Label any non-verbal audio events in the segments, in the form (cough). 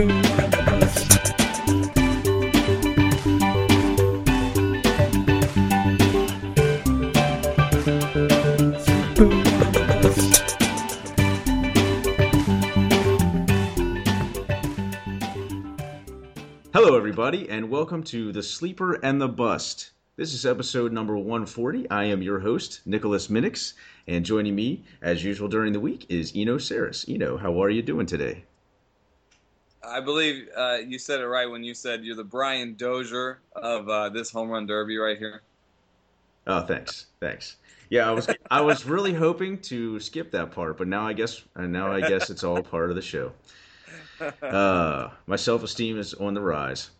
Hello, everybody, and welcome to The Sleeper and the Bust. This is episode number 140. I am your host, Nicholas Minnix, and joining me, as usual during the week, is Eno Sarris. Eno, how are you doing today? I believe uh, you said it right when you said you're the Brian Dozier of uh, this home run derby right here. Oh, thanks, thanks. Yeah, I was I was really hoping to skip that part, but now I guess and now I guess it's all part of the show. (laughs) Uh, my self esteem is on the rise.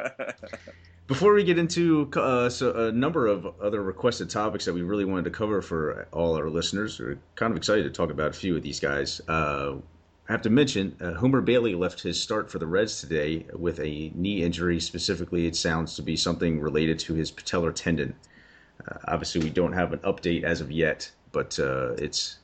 (laughs) Before we get into uh, so a number of other requested topics that we really wanted to cover for all our listeners, we're kind of excited to talk about a few of these guys. Uh, I have to mention, uh, Homer Bailey left his start for the Reds today with a knee injury. Specifically, it sounds to be something related to his patellar tendon. Uh, obviously, we don't have an update as of yet, but uh, it's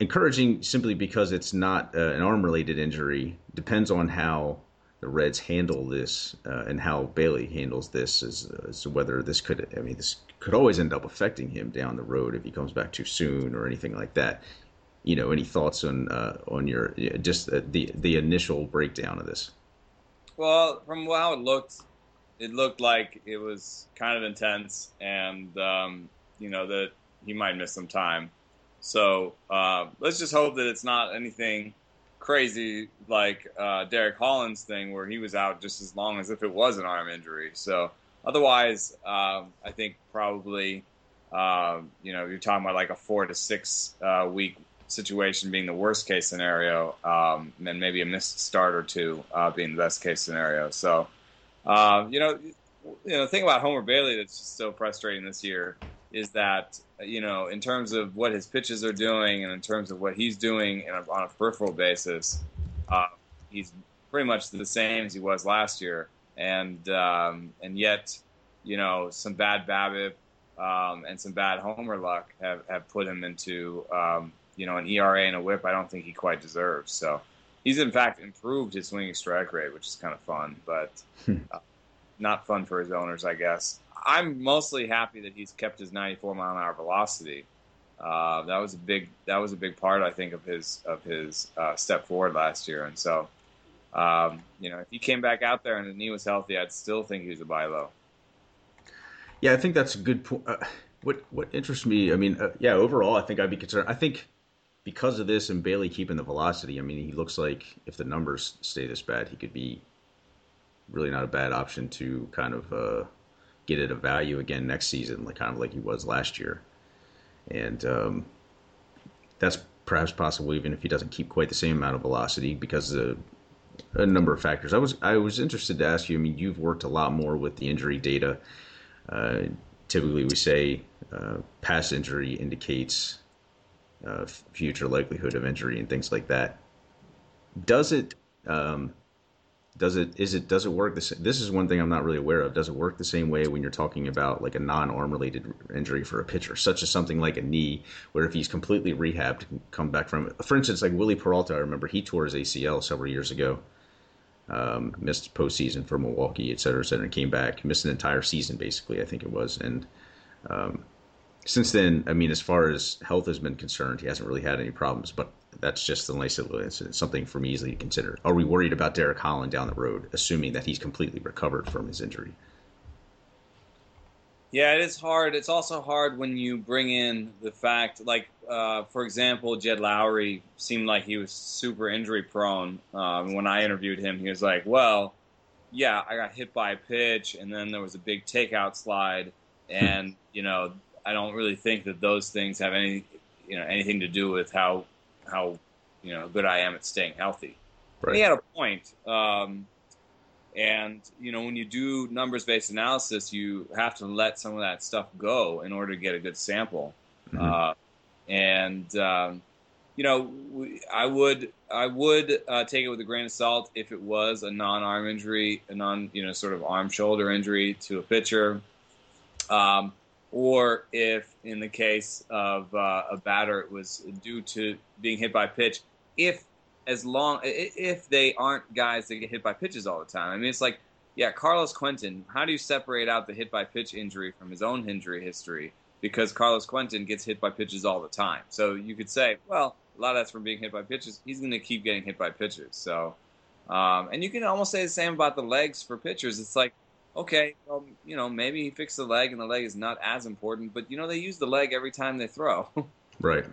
encouraging simply because it's not uh, an arm related injury. Depends on how the Reds handle this uh, and how Bailey handles this as, as, to whether this could, I mean, this could always end up affecting him down the road if he comes back too soon or anything like that. You know, any thoughts on uh, on your just the the initial breakdown of this? Well, from how it looked, it looked like it was kind of intense, and um, you know that he might miss some time. So uh, let's just hope that it's not anything crazy like uh, Derek Holland's thing, where he was out just as long as if it was an arm injury. So otherwise, um, I think probably uh, you know you're talking about like a four to six uh, week situation being the worst case scenario, um, and maybe a missed start or two uh, being the best case scenario. So uh, you know, you know, the thing about Homer Bailey that's just so frustrating this year is that you know, in terms of what his pitches are doing and in terms of what he's doing a, on a peripheral basis, uh, he's pretty much the same as he was last year. And um, and yet, you know, some bad BABIP um, and some bad homer luck have, have put him into um, you know an ERA and a WHIP I don't think he quite deserves. So he's in fact improved his swinging strike rate, which is kind of fun, but hmm. uh, not fun for his owners, I guess. I'm mostly happy that he's kept his 94 mile an hour velocity. Uh, that was a big that was a big part I think of his of his uh, step forward last year, and so um, you know if he came back out there and the knee was healthy, I'd still think he was a buy low. Yeah, I think that's a good point. Uh, what what interests me, I mean, uh, yeah, overall, I think I'd be concerned. I think because of this and Bailey keeping the velocity, I mean, he looks like if the numbers stay this bad, he could be really not a bad option to kind of uh, get at a value again next season, like kind of like he was last year. And um, that's perhaps possible even if he doesn't keep quite the same amount of velocity because of a number of factors. I was I was interested to ask you. I mean, you've worked a lot more with the injury data. Uh, typically, we say uh, past injury indicates uh, future likelihood of injury and things like that. Does it um, does it is it does it work this this is one thing i'm not really aware of does it work the same way when you're talking about like a non-arm related injury for a pitcher such as something like a knee where if he's completely rehabbed come back from it for instance like Wily Peralta i remember he tore his acl several years ago um, missed postseason for milwaukee et cetera et cetera and came back missed an entire season basically i think it was and um, since then i mean as far as health has been concerned he hasn't really had any problems but that's just a nice little incident, something for me easily to consider. Are we worried about Derek Holland down the road, assuming that he's completely recovered from his injury? Yeah, it is hard. It's also hard when you bring in the fact, like, uh, for example, Jed Lowrie seemed like he was super injury prone. Um, when I interviewed him, he was like, well, yeah, I got hit by a pitch, and then there was a big takeout slide, and, you know, I don't really think that those things have any, you know, anything to do with how how you know good I am at staying healthy. Right. And he had a point. Um, and you know, when you do numbers-based analysis, you have to let some of that stuff go in order to get a good sample. Mm-hmm. Uh, and um, you know, I would I would uh, take it with a grain of salt if it was a non-arm injury, a non you know sort of arm shoulder injury to a pitcher. Um, or if in the case of uh, a batter it was due to being hit by pitch, if as long if they aren't guys that get hit by pitches all the time. I mean, it's like yeah, Carlos Quentin. How do you separate out the hit by pitch injury from his own injury history? Because Carlos Quentin gets hit by pitches all the time. So you could say, well, a lot of that's from being hit by pitches. He's going to keep getting hit by pitches. So, um, and you can almost say the same about the legs for pitchers. It's like, okay, well, you know, maybe he fixed the leg and the leg is not as important, but you know, they use the leg every time they throw. (laughs) right.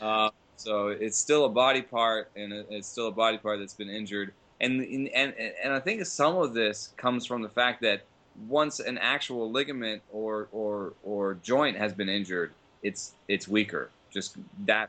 Uh, so it's still a body part, and it's still a body part that's been injured and and and I think some of this comes from the fact that once an actual ligament or or or joint has been injured, it's it's weaker. Just that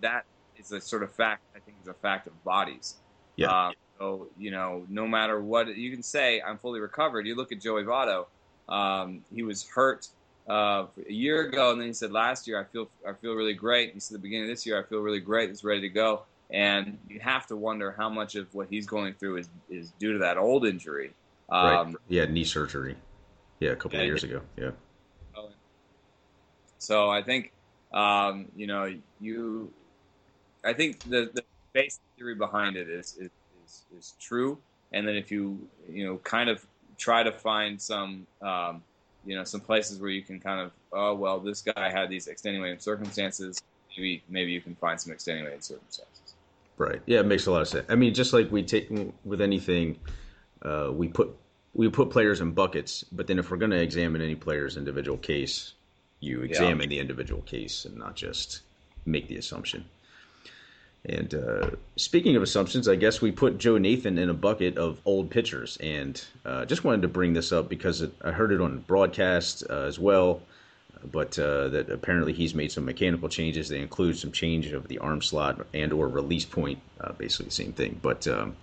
that is a sort of fact. I think is a fact of bodies. Yeah. Uh, so you know, no matter what you can say, I'm fully recovered. You look at Joey Votto. Um, he was hurt uh, a year ago, and then he said last year I feel I feel really great. He said the beginning of this year I feel really great. It's ready to go and you have to wonder how much of what he's going through is is due to that old injury. Um, right. Yeah, knee surgery. Yeah, a couple of years ago. Yeah. So I think, um, you know, you, I think the the basic theory behind it is, is is, is true, and then if you you know kind of try to find some um, you know some places where you can kind of oh well this guy had these extenuating circumstances maybe maybe you can find some extenuating circumstances Right. Yeah, it makes a lot of sense. I mean, just like we take with anything, uh, we put we put players in buckets, but then if we're going to examine any player's individual case, you examine yeah. the individual case and not just make the assumption. And uh, speaking of assumptions, I guess we put Joe Nathan in a bucket of old pitchers, and uh, just wanted to bring this up because it, I heard it on broadcast uh, as well but uh, that apparently he's made some mechanical changes. They include some change of the arm slot and or release point, uh, basically the same thing. But um,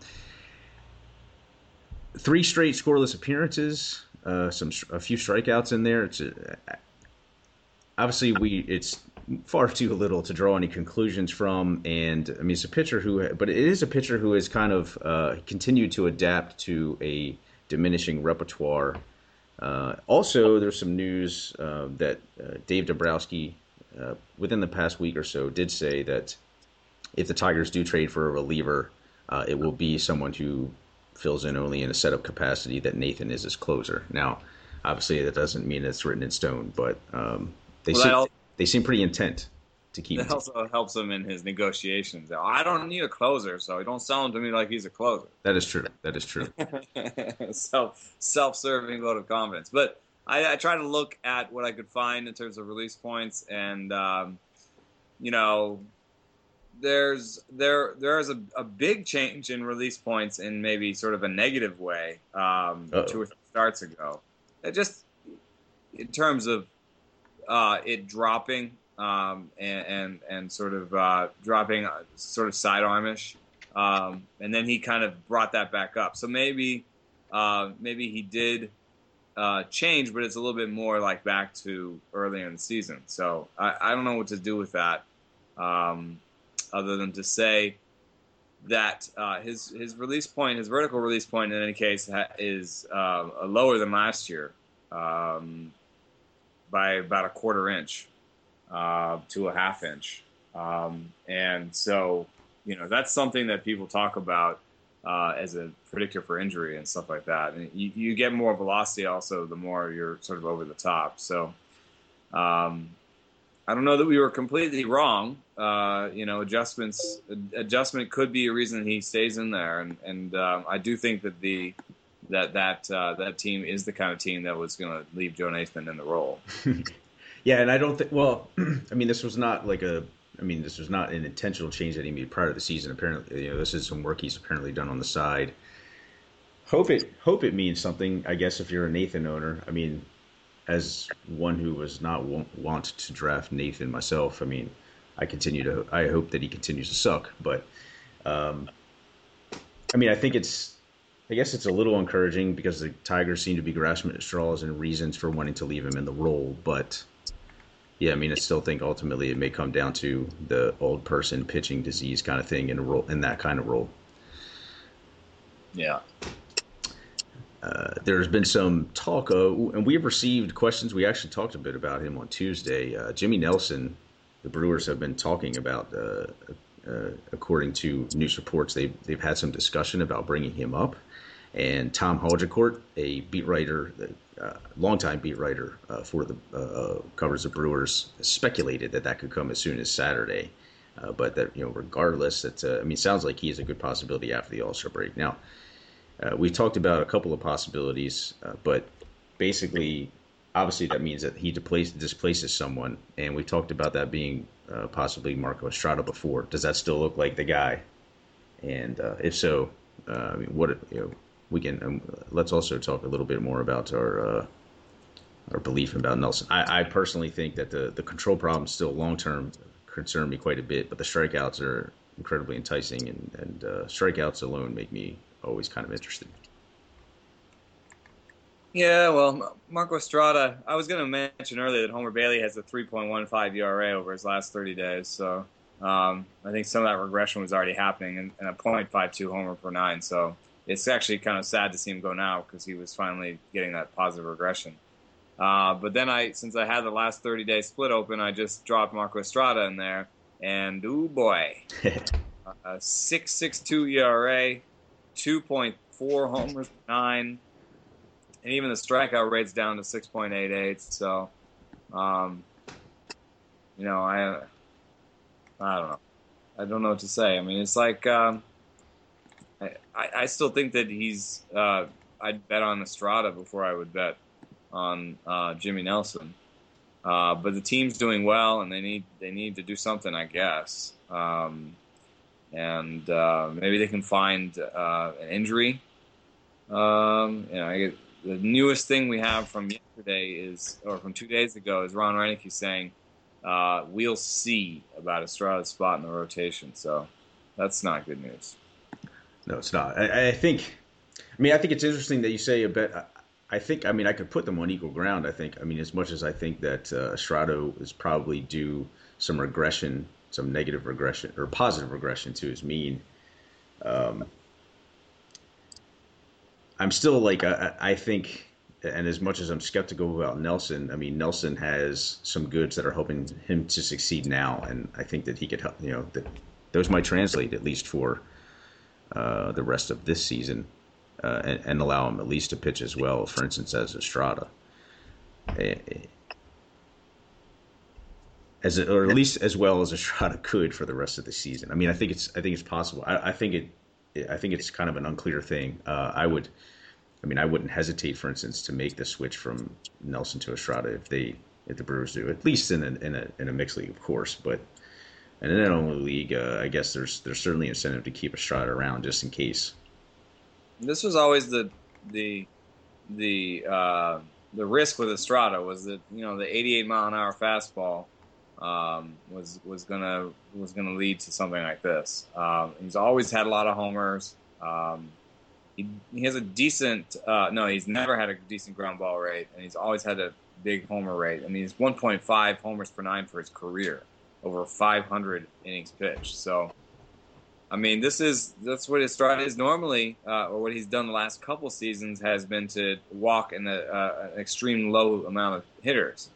three straight scoreless appearances, uh, some a few strikeouts in there. It's obviously we it's far too little to draw any conclusions from. And I mean, it's a pitcher who, but it is a pitcher who has kind of uh, continued to adapt to a diminishing repertoire uh, also, there's some news uh, that uh, Dave Dombrowski, uh, within the past week or so, did say that if the Tigers do trade for a reliever, uh, it will be someone who fills in only in a setup capacity that Nathan is his closer. Now, obviously, that doesn't mean it's written in stone, but um, they well, they seem pretty intent to keep. That also helps him in his negotiations. I don't need a closer, so don't sell him to me like he's a closer. That is true. That is true. (laughs) self self-serving vote of confidence, but I, I, try to look at what I could find in terms of release points, and um, you know, there's there there is a, a, big change in release points in maybe sort of a negative way um, two or three starts ago. It just in terms of uh, it dropping um, and, and, and sort of uh, dropping uh, sort of sidearmish, um, and then he kind of brought that back up. So maybe uh, maybe he did uh, change, but it's a little bit more like back to earlier in the season. So I, I don't know what to do with that, um, other than to say that uh, his his release point, his vertical release point, in any case, ha- is uh, lower than last year um, by about a quarter inch uh, to a half inch. Um, and so, you know, that's something that people talk about uh, as a predictor for injury and stuff like that. And you, you, get more velocity also the more you're sort of over the top. So, um, I don't know that we were completely wrong. Uh, you know, adjustments adjustment could be a reason he stays in there, and and um, I do think that the that that uh, that team is the kind of team that was going to leave Joe Nathan in the role. (laughs) Yeah, and I don't think. Well, (clears throat) I mean, this was not like a. I mean, this was not an intentional change that he made prior to the season. Apparently, you know, this is some work he's apparently done on the side. Hope it hope it means something. I guess if you're a Nathan owner, I mean, as one who was not want to draft Nathan myself, I mean, I continue to. I hope that he continues to suck, but. Um, I mean, I think it's I guess it's a little encouraging because the Tigers seem to be grasping at straws and reasons for wanting to leave him in the role. But yeah, I mean, I still think ultimately it may come down to the old person pitching disease kind of thing in a role in that kind of role. Yeah. Uh, there's been some talk, of, and we've received questions. We actually talked a bit about him on Tuesday. Uh, Jimmy Nelson, the Brewers have been talking about uh, uh, according to news reports, they've they've had some discussion about bringing him up. And Tom Haudricourt, a beat writer, uh, longtime beat writer uh, for the uh, uh, covers of Brewers, speculated that that could come as soon as Saturday. Uh, but that you know, regardless, that uh, I mean, sounds like he is a good possibility after the All Star break. Now, we talked about a couple of possibilities, but basically, obviously, that means that he displaces someone, and we talked about that being possibly Marco Estrada before. Does that still look like the guy? And if so, I mean, what you know we can um, let's also talk a little bit more about our uh, our belief about Nelson. I, I, personally think that the the control problem still long term concern me quite a bit, but the strikeouts are incredibly enticing, and and uh, strikeouts alone make me always kind of interested. Yeah, well, Marco Estrada. I was going to mention earlier that Homer Bailey has a 3.15 ERA over his last 30 days, so um, I think some of that regression was already happening, and, and a .52 Homer per nine. So it's actually kind of sad to see him go now because he was finally getting that positive regression. Uh, but then I, since I had the last 30 day split open, I just dropped Marco Estrada in there, and oh boy, (laughs) uh, 6.62 ERA, 2.4 homers nine, and even the strikeout rate's down to 6.88. So, um, you know, I, I don't know, I don't know what to say. I mean, it's like. Um, I, I still think that he's. Uh, I'd bet on Estrada before I would bet on uh, Jimmy Nelson. Uh, but the team's doing well, and they need they need to do something, I guess. Um, and uh, maybe they can find uh, an injury. Um, you know, I, the newest thing we have from yesterday is, or from two days ago, is Ron Roenicke saying uh, we'll see about Estrada's spot in the rotation. So that's not good news. No, it's not. I, I, think. I mean, I think it's interesting that you say a bit. I think. I mean, I could put them on equal ground. I think. I mean, as much as I think that uh, Estrada is probably due some regression, some negative regression or positive regression to his mean. Um, I'm still like I, I think, and as much as I'm skeptical about Nelson, I mean Nelson has some goods that are helping him to succeed now, and I think that he could help. You know, that those might translate at least for uh, the rest of this season uh, and, and, allow him at least to pitch as well, for instance, as Estrada. Eh, eh, as or at least as well as Estrada could for the rest of the season. I mean, I think it's I think it's possible. I, I think it I think it's kind of an unclear thing. Uh, I would, I mean, I wouldn't hesitate, for instance, to make the switch from Nelson to Estrada if they if the Brewers do, at least in a in a in a mixed league, of course. But and in that only league, uh, I guess there's there's certainly incentive to keep Estrada around just in case. This was always the the the uh, the risk with Estrada was that you know the 88 mile an hour fastball um, was was gonna was gonna lead to something like this. Um, he's always had a lot of homers. Um, he, he has a decent uh, no, he's never had a decent ground ball rate, and he's always had a big homer rate. I mean, he's 1.5 homers per nine for his career over 500 innings pitched. So, I mean, this is that's what his Estrada is normally, uh, or what he's done the last couple seasons has been to walk in uh, an extreme low amount of hitters,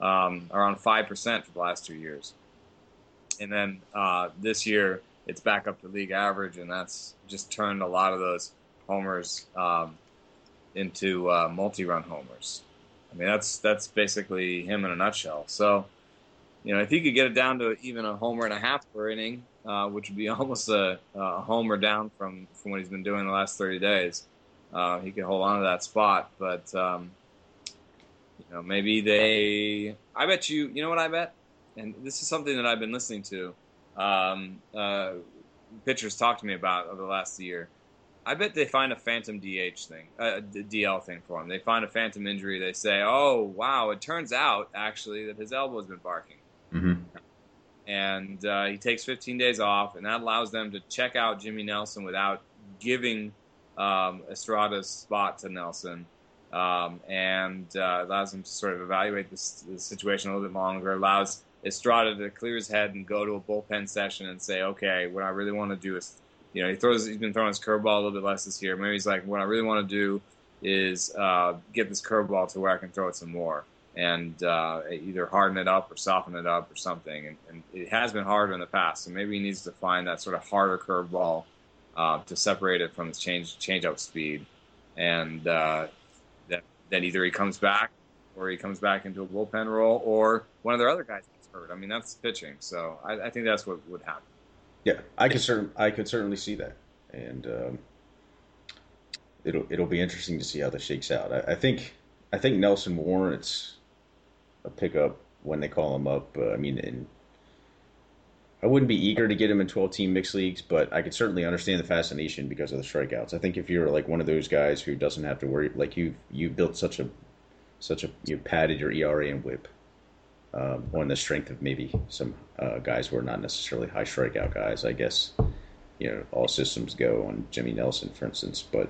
um, around five percent for the last two years, and then uh, this year it's back up to league average, and that's just turned a lot of those homers um, into uh, multi-run homers. I mean, that's that's basically him in a nutshell. So you know, if he could get it down to even a homer and a half per inning, uh, which would be (laughs) almost a, a, homer down from, from what he's been doing the last 30 days, uh, he could hold on to that spot. But, um, you know, maybe they. I bet you. You know what I bet? And this is something that I've been listening to. Um, uh, pitchers talk to me about over the last year. I bet they find a phantom DH thing, uh, a DL thing for him. They find a phantom injury. They say, "Oh, wow! It turns out actually that his elbow has been barking." Mm-hmm. And uh, he takes 15 days off, and that allows them to check out Jimmy Nelson without giving um, Estrada's spot to Nelson. Um, and uh, allows him to sort of evaluate this, situation a little bit longer. Allows Estrada to clear his head and go to a bullpen session and say, okay, what I really want to do is, you know, he throws, he's been throwing his curveball a little bit less this year. Maybe he's like, what I really want to do is uh, get this curveball to where I can throw it some more. And uh, either harden it up or soften it up or something. And, and, it has been harder in the past, so maybe he needs to find that sort of harder curveball uh, to separate it from his change change up speed, and uh, that then either he comes back or he comes back into a bullpen role, or one of their other guys gets hurt. I mean, that's pitching, so I, I think that's what would happen. Yeah, I could certain I could certainly see that, and um, it'll it'll be interesting to see how this shakes out. I, I think I think Nelson warrants a pickup when they call him up. Uh, I mean, and I wouldn't be eager to get him in 12 team mixed leagues, but I could certainly understand the fascination because of the strikeouts. I think if you're like one of those guys who doesn't have to worry, like you you built such a such a you padded your ERA and WHIP um, on the strength of maybe some uh, guys who are not necessarily high strikeout guys. I guess you know all systems go on Jimmy Nelson, for instance, but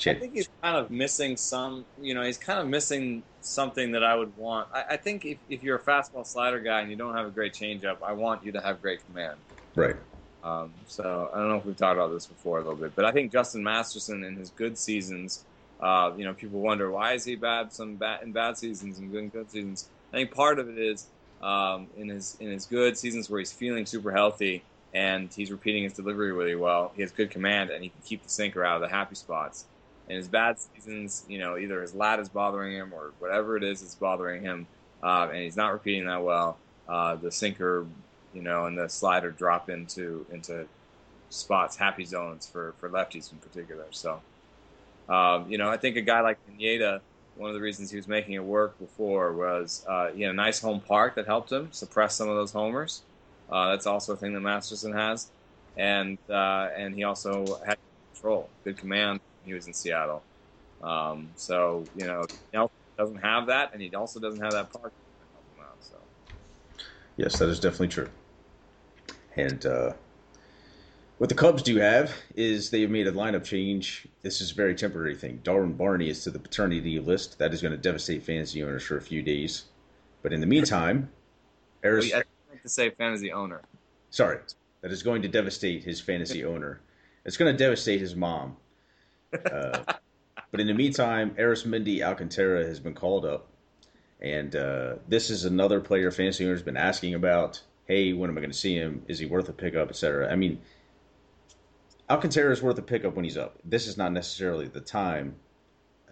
I think he's kind of missing some. You know, he's kind of missing something that I would want. I, I, think if, if you're a fastball slider guy and you don't have a great changeup, I want you to have great command. Right. Um, so I don't know if we've talked about this before a little bit, but I think Justin Masterson in his good seasons, uh, you know, people wonder why is he bad some bad in bad seasons and good in good seasons. I think part of it is um, in his in his good seasons where he's feeling super healthy and he's repeating his delivery really well. He has good command and he can keep the sinker out of the happy spots in his bad seasons, you know, either his lat is bothering him or whatever it is is bothering him, uh, and he's not repeating that well. Uh, the sinker, you know, and the slider drop into into spots, happy zones for for lefties in particular. So, um, you know, I think a guy like Pineda, one of the reasons he was making it work before was uh, he had a nice home park that helped him suppress some of those homers. Uh, that's also a thing that Masterson has, and uh, and he also had control, good command he was in Seattle. Um, so you know, Nelson doesn't have that, and he also doesn't have that park. Out, so. Yes, that is definitely true. And uh, what the Cubs do have is they've made a lineup change. This is a very temporary thing. Darwin Barney is to the paternity list. That is going to devastate fantasy owners for a few days. But in the meantime, Aris- I like to say fantasy owner. Sorry, that is going to devastate his fantasy owner. It's going to devastate his mom. Uh, but in the meantime, Arismendy Alcantara has been called up, and uh, this is another player fantasy owners been asking about. Hey, when am I going to see him? Is he worth a pickup, etc. I mean, Alcantara is worth a pickup when he's up. This is not necessarily the time,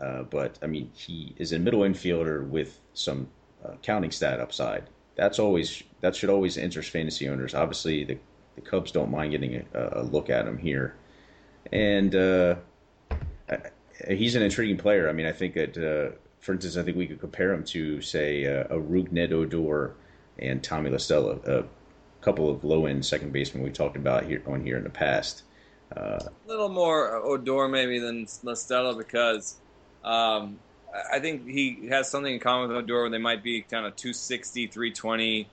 uh, but I mean, he is a middle infielder with some uh, counting stat upside. That's always that should always interest fantasy owners. Obviously, the the Cubs don't mind getting a, a look at him here, and uh, he's an intriguing player. I mean, I think that, uh, for instance, I think we could compare him to, say, uh, a Rougned Odor and Tommy La Stella, a couple of low end second basemen we talked about here on here in the past. Uh, a little more Odor maybe than La Stella because um, I think he has something in common with Odor where they might be kind of 260, 320,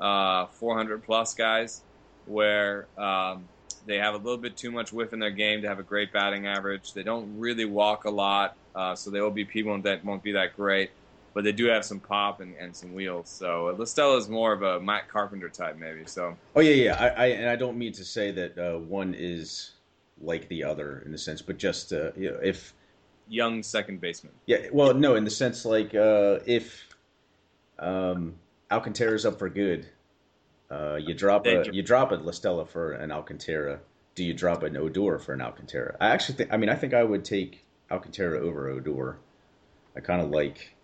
uh, 400 plus guys where um, they have a little bit too much whiff in their game to have a great batting average. They don't really walk a lot, uh, so will be people that won't be that great. But they do have some pop and, and some wheels. So La Stella is more of a Matt Carpenter type, maybe. So. Oh yeah, yeah. I, I and I don't mean to say that uh, one is like the other in a sense, but just uh, you know, if young second baseman. Yeah. Well, no, in the sense like uh, if um, Alcantara's up for good uh, you drop a you drop a La Stella for an Alcantara. Do you drop an Odor for an Alcantara? I actually think. I mean, I think I would take Alcantara over Odor. I kind of like.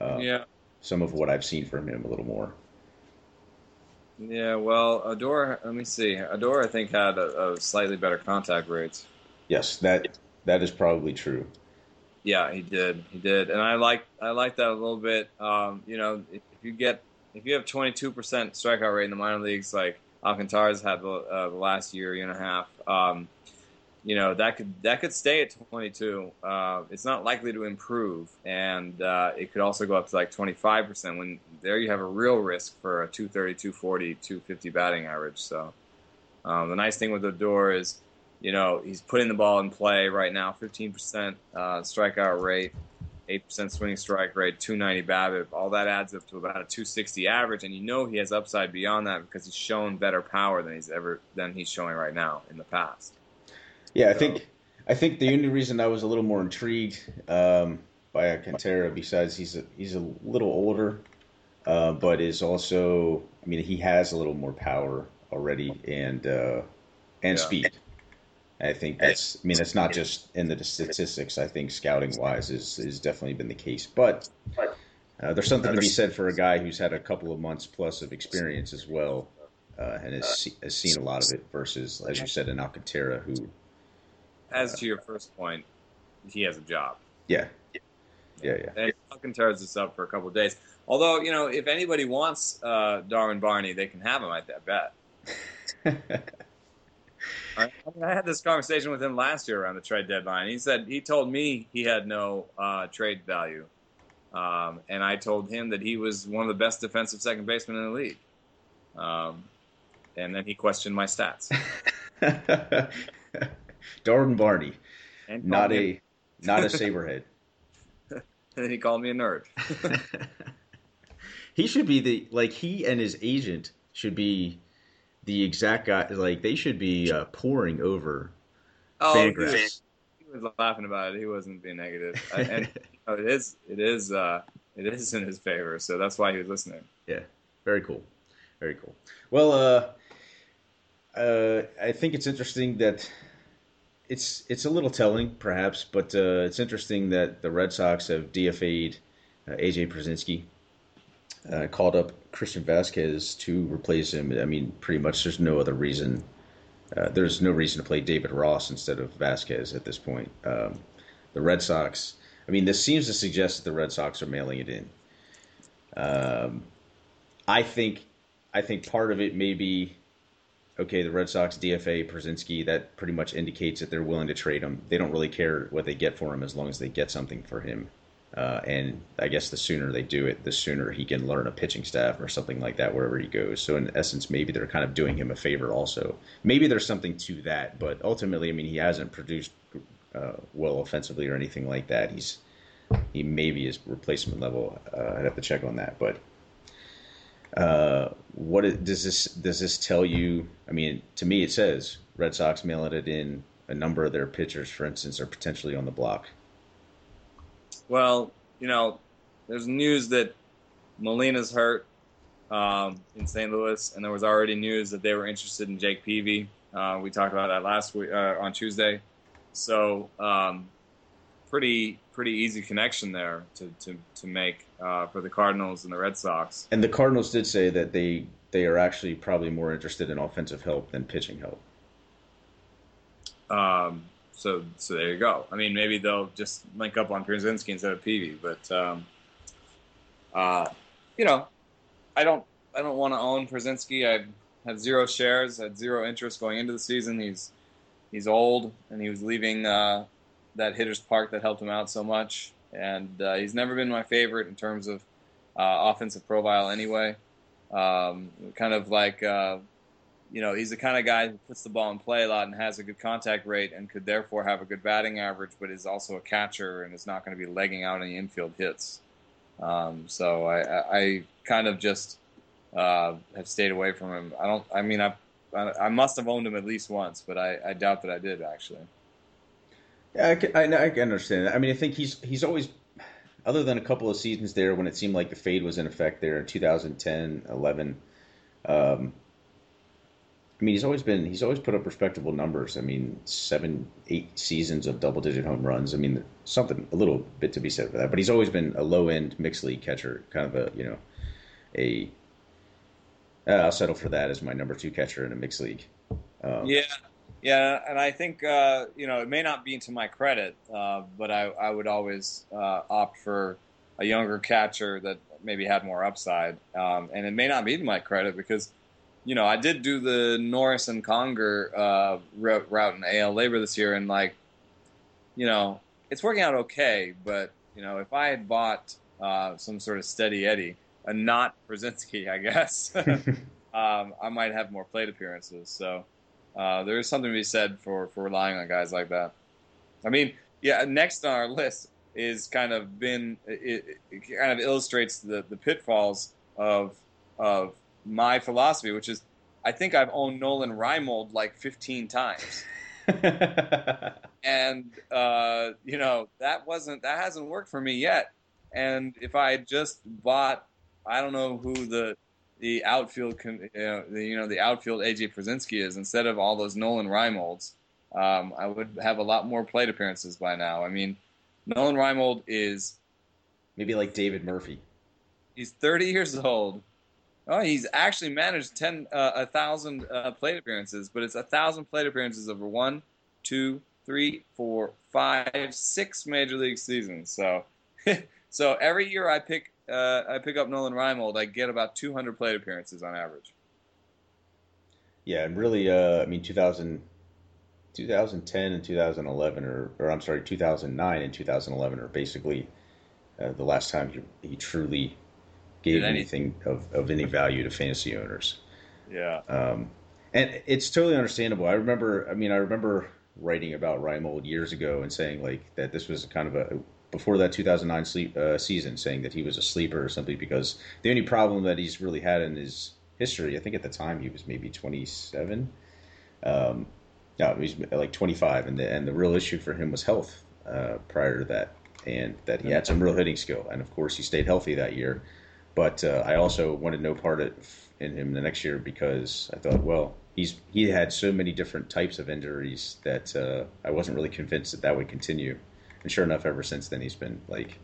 Uh, yeah. Some of what I've seen from him a little more. Yeah, well, Odor. Let me see. Odor, I think, had a, a slightly better contact rates. Yes, that that is probably true. Yeah, he did. He did, and I like I like that a little bit. Um, you know, if you get if you have 22% strikeout rate in the minor leagues, like Alcantara's had the, uh, the last year, year and a half, um, you know that could that could stay at 22. Uh, it's not likely to improve, and uh, it could also go up to like 25%. When there, you have a real risk for a 230, 240, 250 batting average. So um, the nice thing with Odor is, you know, he's putting the ball in play right now. 15% uh, strikeout rate eight percent swinging strike rate, 290 BABIP. All that adds up to about a 260 average, and you know he has upside beyond that because he's shown better power than he's ever than he's showing right now in the past. Yeah, I think I think the only reason I was a little more intrigued um, by Alcantara. Besides, he's a, he's a little older, uh, but is also. I mean, he has a little more power already and uh, and yeah. speed. I think that's. I mean, it's not just in the statistics. I think scouting wise is is definitely been the case, but. Uh, there's something to be said for a guy who's had a couple of months plus of experience as well, uh, and has, has seen a lot of it versus, as you said, an Alcantara who. As to your first point, he has a job. Yeah. Yeah, yeah. And Alcantara's this up for a couple of days. Although, you know, if anybody wants uh, Darwin Barney, they can have him, I bet. (laughs) I, mean, I, had this conversation with him last year around the trade deadline. He said he told me he had no uh, trade value, um, and I told him that he was one of the best defensive second basemen in the league. Um, and then he questioned my stats. (laughs) Darwin Barney, (laughs) not a not (laughs) a saberhead. and then he called me a nerd. he should be the like he and his agent should be the exact guy. Like they should be uh, pouring over oh, Fangraphs. He was laughing about it. He wasn't being negative, and (laughs) you know, it is it is uh, it is in his favor. So that's why he was listening. Yeah, very cool, very cool. Well, uh, uh, I think it's interesting that it's it's a little telling, perhaps, but uh, it's interesting that the Red Sox have DFA'd uh, AJ Pierzynski, uh, called up Christian Vazquez to replace him. I mean, pretty much, there's no other reason. Uh, there's no reason to play David Ross instead of Vasquez at this point. Um, the Red Sox. I mean, this seems to suggest that the Red Sox are mailing it in. Um, I think, I think part of it may be okay, the Red Sox DFA Pierzynski, that pretty much indicates that they're willing to trade him. They don't really care what they get for him as long as they get something for him. Uh, and I guess the sooner they do it, the sooner he can learn a pitching staff or something like that wherever he goes. So in essence, maybe they're kind of doing him a favor also. Maybe there's something to that, but ultimately, I mean, he hasn't produced uh, well offensively or anything like that. He's he maybe is replacement level. Uh, I'd have to check on that, but uh, what does this does this tell you? I mean, to me, it says Red Sox mailing it in. A number of their pitchers, for instance, are potentially on the block. Well, you know, there's news that Molina's hurt um, in St. Louis, and there was already news that they were interested in Jake Peavy. Uh, we talked about that last week uh, on Tuesday. So, um, pretty pretty easy connection there to to, to make uh, for the Cardinals and the Red Sox. And the Cardinals did say that they they are actually probably more interested in offensive help than pitching help. Um. So so there you go. I mean, maybe they'll just link up on Pierzynski instead of Peavy, but um, uh, you know, I don't I don't want to own Pierzynski. I had zero shares, I had zero interest going into the season. He's he's old and he was leaving uh, that hitter's park that helped him out so much. And uh, he's never been my favorite in terms of uh, offensive profile anyway. Um, kind of like, uh, you know, he's the kind of guy who puts the ball in play a lot and has a good contact rate and could therefore have a good batting average, but is also a catcher and is not going to be legging out any infield hits. Um, so I, I, kind of just uh, have stayed away from him. I don't. I mean, I I must have owned him at least once, but I, I doubt that I did actually. Yeah, I can, I, I can understand that. I mean, I think he's he's always, other than a couple of seasons there when it seemed like the fade was in effect there in 2010, 11. Um, I mean, he's always been he's always put up respectable numbers. I mean, seven, eight seasons of double digit home runs. I mean, something a little bit to be said for that. But he's always been a low end mixed league catcher, kind of a you know, a. will settle for that as my number two catcher in a mixed league. Um, yeah, yeah, and I think uh, you know it may not be to my credit, uh, but I, I, would always uh, opt for a younger catcher that maybe had more upside, um, and it may not be to my credit because you know I did do the Norris and Conger uh, route, route in AL LABR this year, and like you know it's working out okay, but you know if I had bought uh, some sort of steady Eddie, and not (laughs) Pierzynski, I guess, (laughs) (laughs) um, I might have more plate appearances. So. Uh, there is something to be said for, for relying on guys like that. I mean, yeah, next on our list is kind of been it, it kind of illustrates the, the pitfalls of of my philosophy, which is I think I've owned Nolan Reimold like 15 times. (laughs) and uh, you know that wasn't that hasn't worked for me yet. And if I had just bought, I don't know who the the outfield, you know, the, you know, the outfield AJ Pierzynski is instead of all those Nolan Reimolds, um, I would have a lot more plate appearances by now. I mean, Nolan Reimold is maybe like David Murphy. He's 30 years old. Oh, he's actually managed 10 uh, a thousand uh, plate appearances, but it's a thousand plate appearances over one, two, three, four, five, six major league seasons. So, (laughs) so every year I pick uh, I pick up Nolan Reimold, I get about 200 plate appearances on average. Yeah, and really, uh, I mean, 2000, 2010 and 2011, or, or I'm sorry, 2009 and 2011 are basically uh, the last time he, he truly gave anything of, of any value to fantasy owners. Yeah. Um, and it's totally understandable. I remember, I mean, I remember writing about Reimold years ago and saying like that this was kind of a before that 2009 sleep, uh, season, saying that he was a sleeper or something because the only problem that he's really had in his history, I think at the time he was maybe 27. Um, no, he was like 25, and the and the real issue for him was health uh, prior to that, and that he had some real hitting skill, and of course he stayed healthy that year. But uh, I also wanted no part of, in him the next year because I thought, well, he's he had so many different types of injuries that uh, I wasn't really convinced that that would continue. And sure enough, ever since then, he's been like.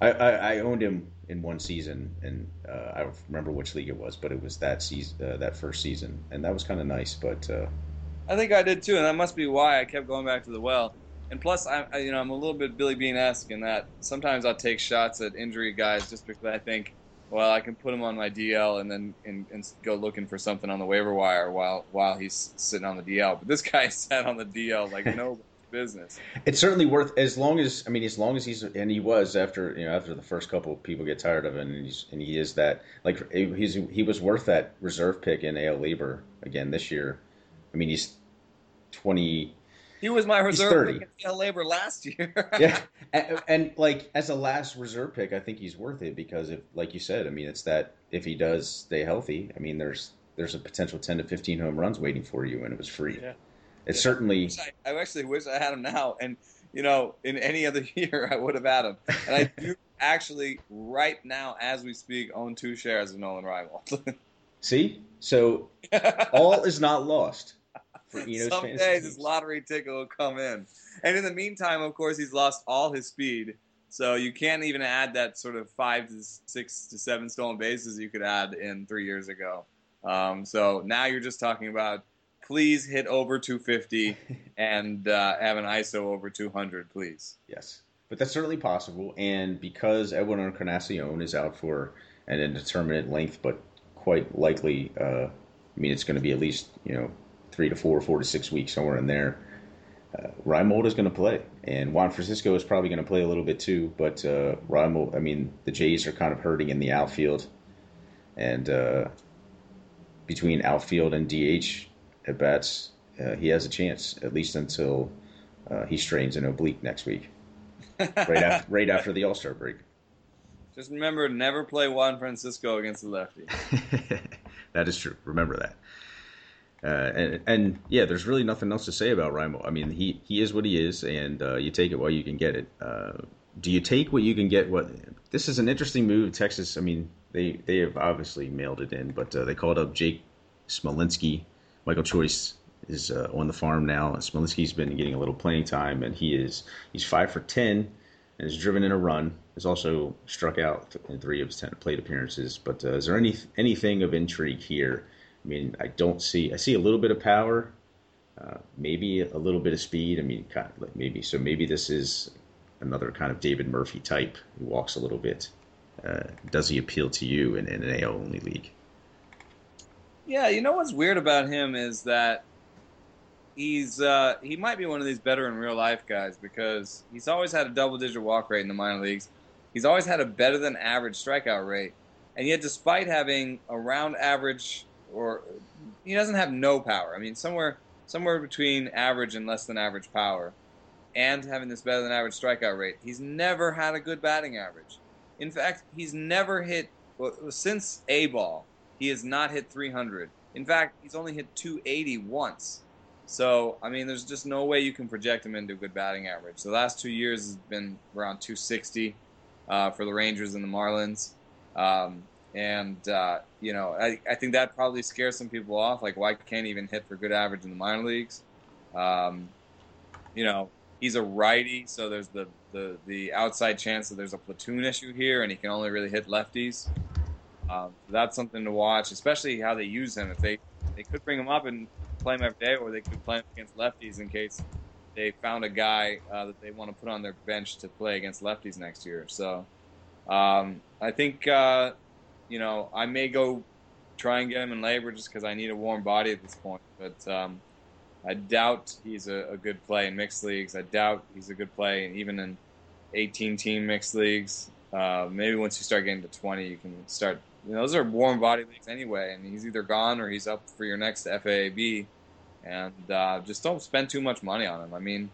I, I, I owned him in one season, and uh, I don't remember which league it was, but it was that season, uh, that first season, and that was kind of nice. But uh, I think I did too, and that must be why I kept going back to the well. And plus, I, I you know I'm a little bit Billy Beane esque in that sometimes I'll take shots at injury guys just because I think, well, I can put him on my DL and then and, and go looking for something on the waiver wire while while he's sitting on the DL. But this guy (laughs) sat on the DL like no (laughs) business. It's certainly worth as long as I mean as long as he's and he was after you know after the first couple people get tired of him and he's and he is that like he's he was worth that reserve pick in AL LABR again this year. I mean he's twenty. He was my reserve pick in AL LABR last year. (laughs) yeah, and, and, like as a last reserve pick, I think he's worth it because if like you said, I mean it's that if he does stay healthy, I mean there's there's a potential ten to fifteen home runs waiting for you, and it was free. Yeah. It's certainly. I, I, actually wish I had him now, and you know, in any other (laughs) year, I would have had him. And I do (laughs) actually, right now, as we speak, own two shares of Nolan Reimold. See, so all is not lost. For (laughs) Eno's Someday this lottery ticket will come in, and in the meantime, of course, he's lost all his speed. So you can't even add that sort of five to six to seven stolen bases you could add in three years ago. Um, so now you're just talking about please hit over 250 (laughs) and uh, have an ISO over 200, please. Yes, but that's certainly possible. And because Edwin Encarnacion is out for an indeterminate length, but quite likely, uh, I mean, it's going to be at least you know three to four, four to six weeks, somewhere in there. Uh, Reimold is going to play, and Juan Francisco is probably going to play a little bit too. But uh, Reimold, I mean, the Jays are kind of hurting in the outfield, and uh, between outfield and DH, at bats, uh, he has a chance at least until uh, he strains an oblique next week, (laughs) right after right after the All Star break. Just remember, never play Juan Francisco against the lefty. (laughs) that is true. Remember that. Uh, and, and, yeah, there's really nothing else to say about Reimold. I mean, he, he is what he is, and uh, you take it while you can get it. Uh, do you take what you can get? What this is an interesting move. Texas. I mean, they they have obviously mailed it in, but uh, they called up Jake Smolinski Michael Choice is uh, on the farm now. Smolinski's been getting a little playing time, and he is he's five for ten and has driven in a run. Has also struck out in three of his ten plate appearances. But is there any anything of intrigue here? I mean, I don't see. I see a little bit of power, uh, maybe a little bit of speed. I mean, kind of like maybe so. Maybe this is another kind of David Murphy type who walks a little bit. Uh, does he appeal to you in, in an AL only league? Yeah, you know what's weird about him is that he's uh, he might be one of these better in real life guys because he's always had a double digit walk rate in the minor leagues. He's always had a better than average strikeout rate, and yet despite having around average or he doesn't have no power. I mean somewhere somewhere between average and less than average power, and having this better than average strikeout rate, he's never had a good batting average. In fact, he's never hit well, since A ball he has not hit 300. In fact, he's only hit 280 once. So, I mean, there's just no way you can project him into a good batting average. The last two years has been around 260 uh, for the Rangers and the Marlins. Um, and, uh, you know, I, I think that probably scares some people off. Like, why can't even hit for good average in the minor leagues? Um, you know, he's a righty, so there's the, the, the outside chance that there's a platoon issue here, and he can only really hit lefties. Um, that's something to watch, especially how they use him. If they they could bring him up and play him every day, or they could play him against lefties in case they found a guy uh, that they want to put on their bench to play against lefties next year. So um, I think uh, you know I may go try and get him in LABR just because I need a warm body at this point, but. Um, I doubt he's a, a, good play in mixed leagues. I doubt he's a good play even in 18 team mixed leagues. Uh, maybe once you start getting to 20, you can start you know, those are warm body leagues anyway, and he's either gone or he's up for your next FAAB. And uh, just don't spend too much money on him. I mean,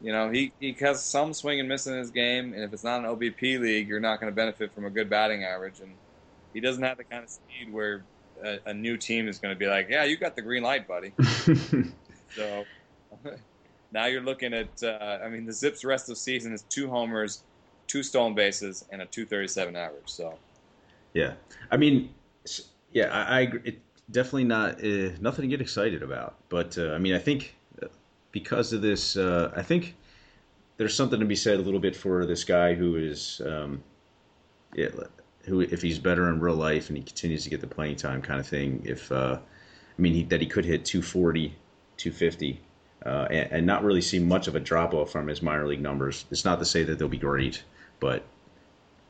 you know, he, he has some swing and miss in his game, and if it's not an OBP league, you're not going to benefit from a good batting average. And he doesn't have the kind of speed where a, a new team is going to be like, yeah, you got the green light, buddy. (laughs) so (laughs) now you're looking at, uh, I mean, the ZiPS rest of the season is two homers, two stolen bases, and a 237 average. So yeah, I mean, yeah, I, I agree. It, definitely not uh, nothing to get excited about. But uh, I mean, I think uh, because of this, uh, I think there's something to be said a little bit for this guy who is, um, yeah, who if he's better in real life and he continues to get the playing time, kind of thing. If uh, I mean he, that he could hit 240, 250. Uh, and, and, not really see much of a drop off from his minor league numbers. It's not to say that they'll be great, but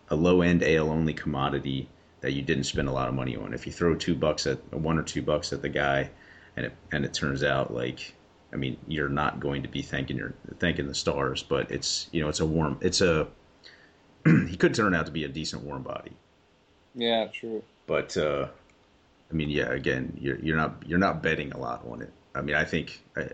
a low end AL only commodity that you didn't spend a lot of money on. If you throw two bucks at one or two bucks at the guy, and it and it turns out like, I mean, you're not going to be thanking your thanking the stars, but it's you know it's a warm it's a (clears throat) he could turn out to be a decent warm body. Yeah, true. But uh, I mean, yeah, again, you're you're not you're not betting a lot on it. I mean, I think I,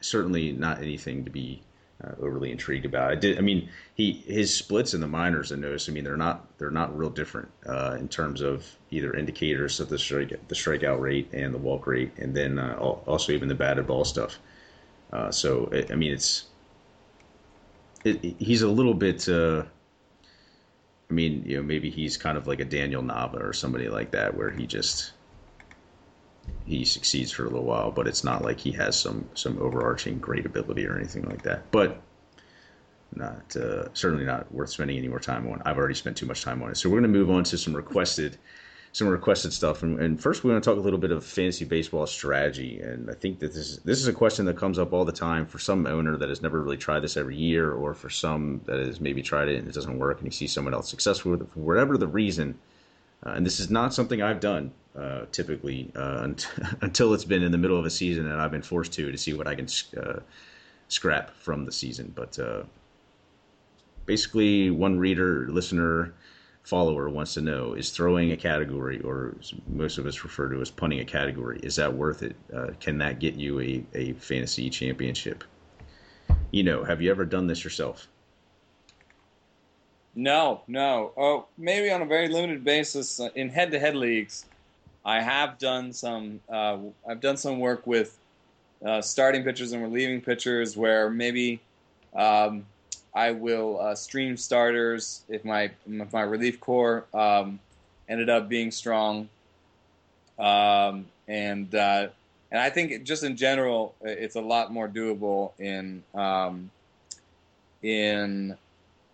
certainly not anything to be uh, overly intrigued about. I did. I mean, he his splits in the minors. I noticed. I mean, they're not they're not real different uh, in terms of either indicators of the strike the strikeout rate and the walk rate, and then uh, also even the batted ball stuff. Uh, so I mean, it's it, he's a little bit. Uh, I mean, you know, maybe he's kind of like a Daniel Nava or somebody like that, where he just he succeeds for a little while, but it's not like he has some some overarching great ability or anything like that. But not uh, certainly not worth spending any more time on. I've already spent too much time on it. So we're going to move on to some requested some requested stuff. And, and first, we want to talk a little bit of fantasy baseball strategy. And I think that this is, this is a question that comes up all the time for some owner that has never really tried this every year, or for some that has maybe tried it and it doesn't work, and you see someone else successful with it for whatever the reason. Uh, and this is not something I've done uh, typically uh, (laughs) until it's been in the middle of a season and I've been forced to to see what I can uh, scrap from the season. But uh, basically, one reader, listener, follower wants to know: Is throwing a category, or most of us refer to as punting a category, is that worth it? Uh, can that get you a, a fantasy championship? You know, have you ever done this yourself? No, no. Oh, maybe on a very limited basis uh, in head-to-head leagues. I have done some. Uh, I've done some work with uh, starting pitchers and relieving pitchers where maybe um, I will uh, stream starters if my if my relief core um, ended up being strong, um, and uh, and I think just in general it's a lot more doable in um, in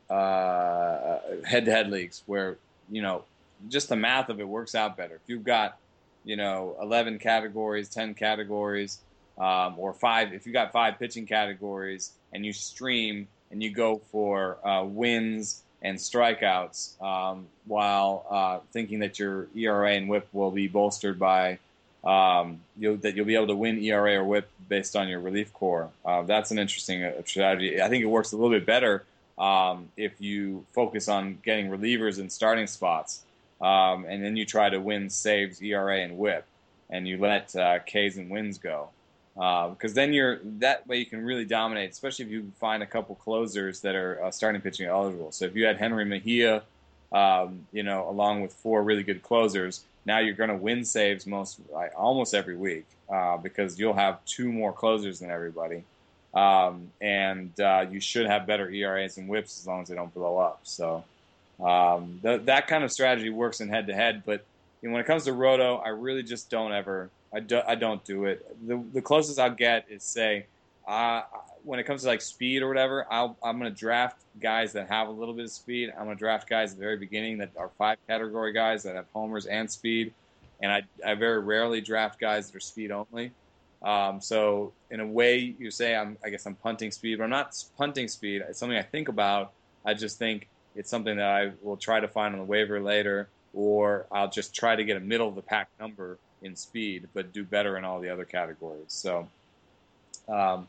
uh, head-to-head leagues where you know just the math of it works out better. If you've got, you know, 11 categories, 10 categories, um, or five, if you got five pitching categories and you stream and you go for uh, wins and strikeouts, um, while uh, thinking that your ERA and WHIP will be bolstered by um, you'll, that you'll be able to win ERA or WHIP based on your relief core. Uh, that's an interesting uh, strategy. I think it works a little bit better um, if you focus on getting relievers in starting spots um, and then you try to win saves, ERA, and WHIP, and you let uh, Ks and wins go. Because uh, then you're that way you can really dominate, especially if you find a couple closers that are uh, starting pitching eligible. So if you had Jenrry Mejia um, you know, along with four really good closers, now you're going to win saves most like, almost every week uh, because you'll have two more closers than everybody, um, and uh, you should have better ERAs and WHIPs as long as they don't blow up. So um, th- that kind of strategy works in head to head, but you know, when it comes to roto, I really just don't ever. I, do, I don't do it. The, the closest I'll get is say, uh, when it comes to like speed or whatever, I'll, I'm going to draft guys that have a little bit of speed. I'm going to draft guys at the very beginning that are five category guys that have homers and speed. And I, I very rarely draft guys that are speed only. Um, so in a way, you say I'm, I guess I'm punting speed, but I'm not punting speed. It's something I think about. I just think it's something that I will try to find on the waiver later, or I'll just try to get a middle of the pack number in speed, but do better in all the other categories. So um,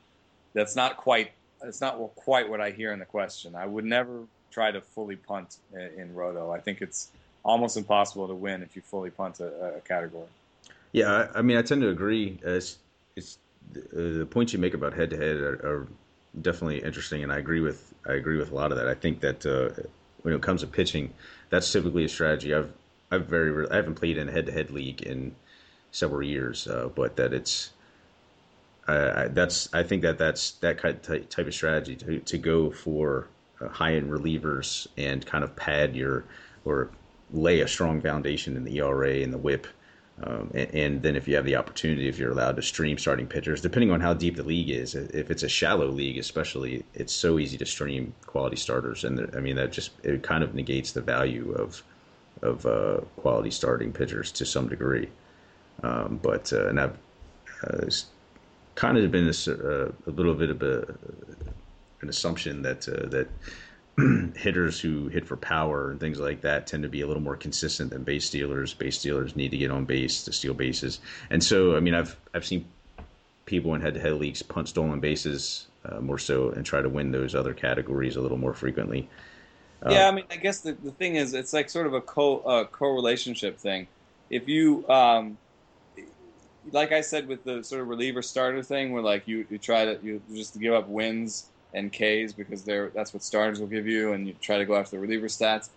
that's not quite that's not quite what I hear in the question. I would never try to fully punt in, in roto. I think it's almost impossible to win if you fully punt a, a category. Yeah, I, I, mean, I tend to agree. It's, it's the, the points you make about head to head are definitely interesting, and I agree with I agree with a lot of that. I think that uh, when it comes to pitching, that's typically a strategy. I've I've very I haven't played in a head to head league in several years, uh, but that it's I, that's I think that that's that kind of type of strategy to to go for uh, high end relievers and kind of pad your or lay a strong foundation in the ERA and the WHIP. Um, and, and, then if you have the opportunity, if you're allowed to stream starting pitchers, depending on how deep the league is, if it's a shallow league, especially, it's so easy to stream quality starters, and I mean that just it kind of negates the value of of uh, quality starting pitchers to some degree. Um, but uh, and I've uh, kind of been a, uh, a little bit of a, an assumption that uh, that (clears throat) hitters who hit for power and things like that tend to be a little more consistent than base stealers. Base stealers need to get on base to steal bases, and so I mean I've I've seen people in head-to-head leagues punt stolen bases uh, more so and try to win those other categories a little more frequently. yeah, I mean I guess the, the thing is it's like sort of a co uh, co-relationship thing. If you um, like I said with the sort of reliever starter thing, where like you, you try to you just give up wins and Ks because they're that's what starters will give you, and you try to go after the reliever stats.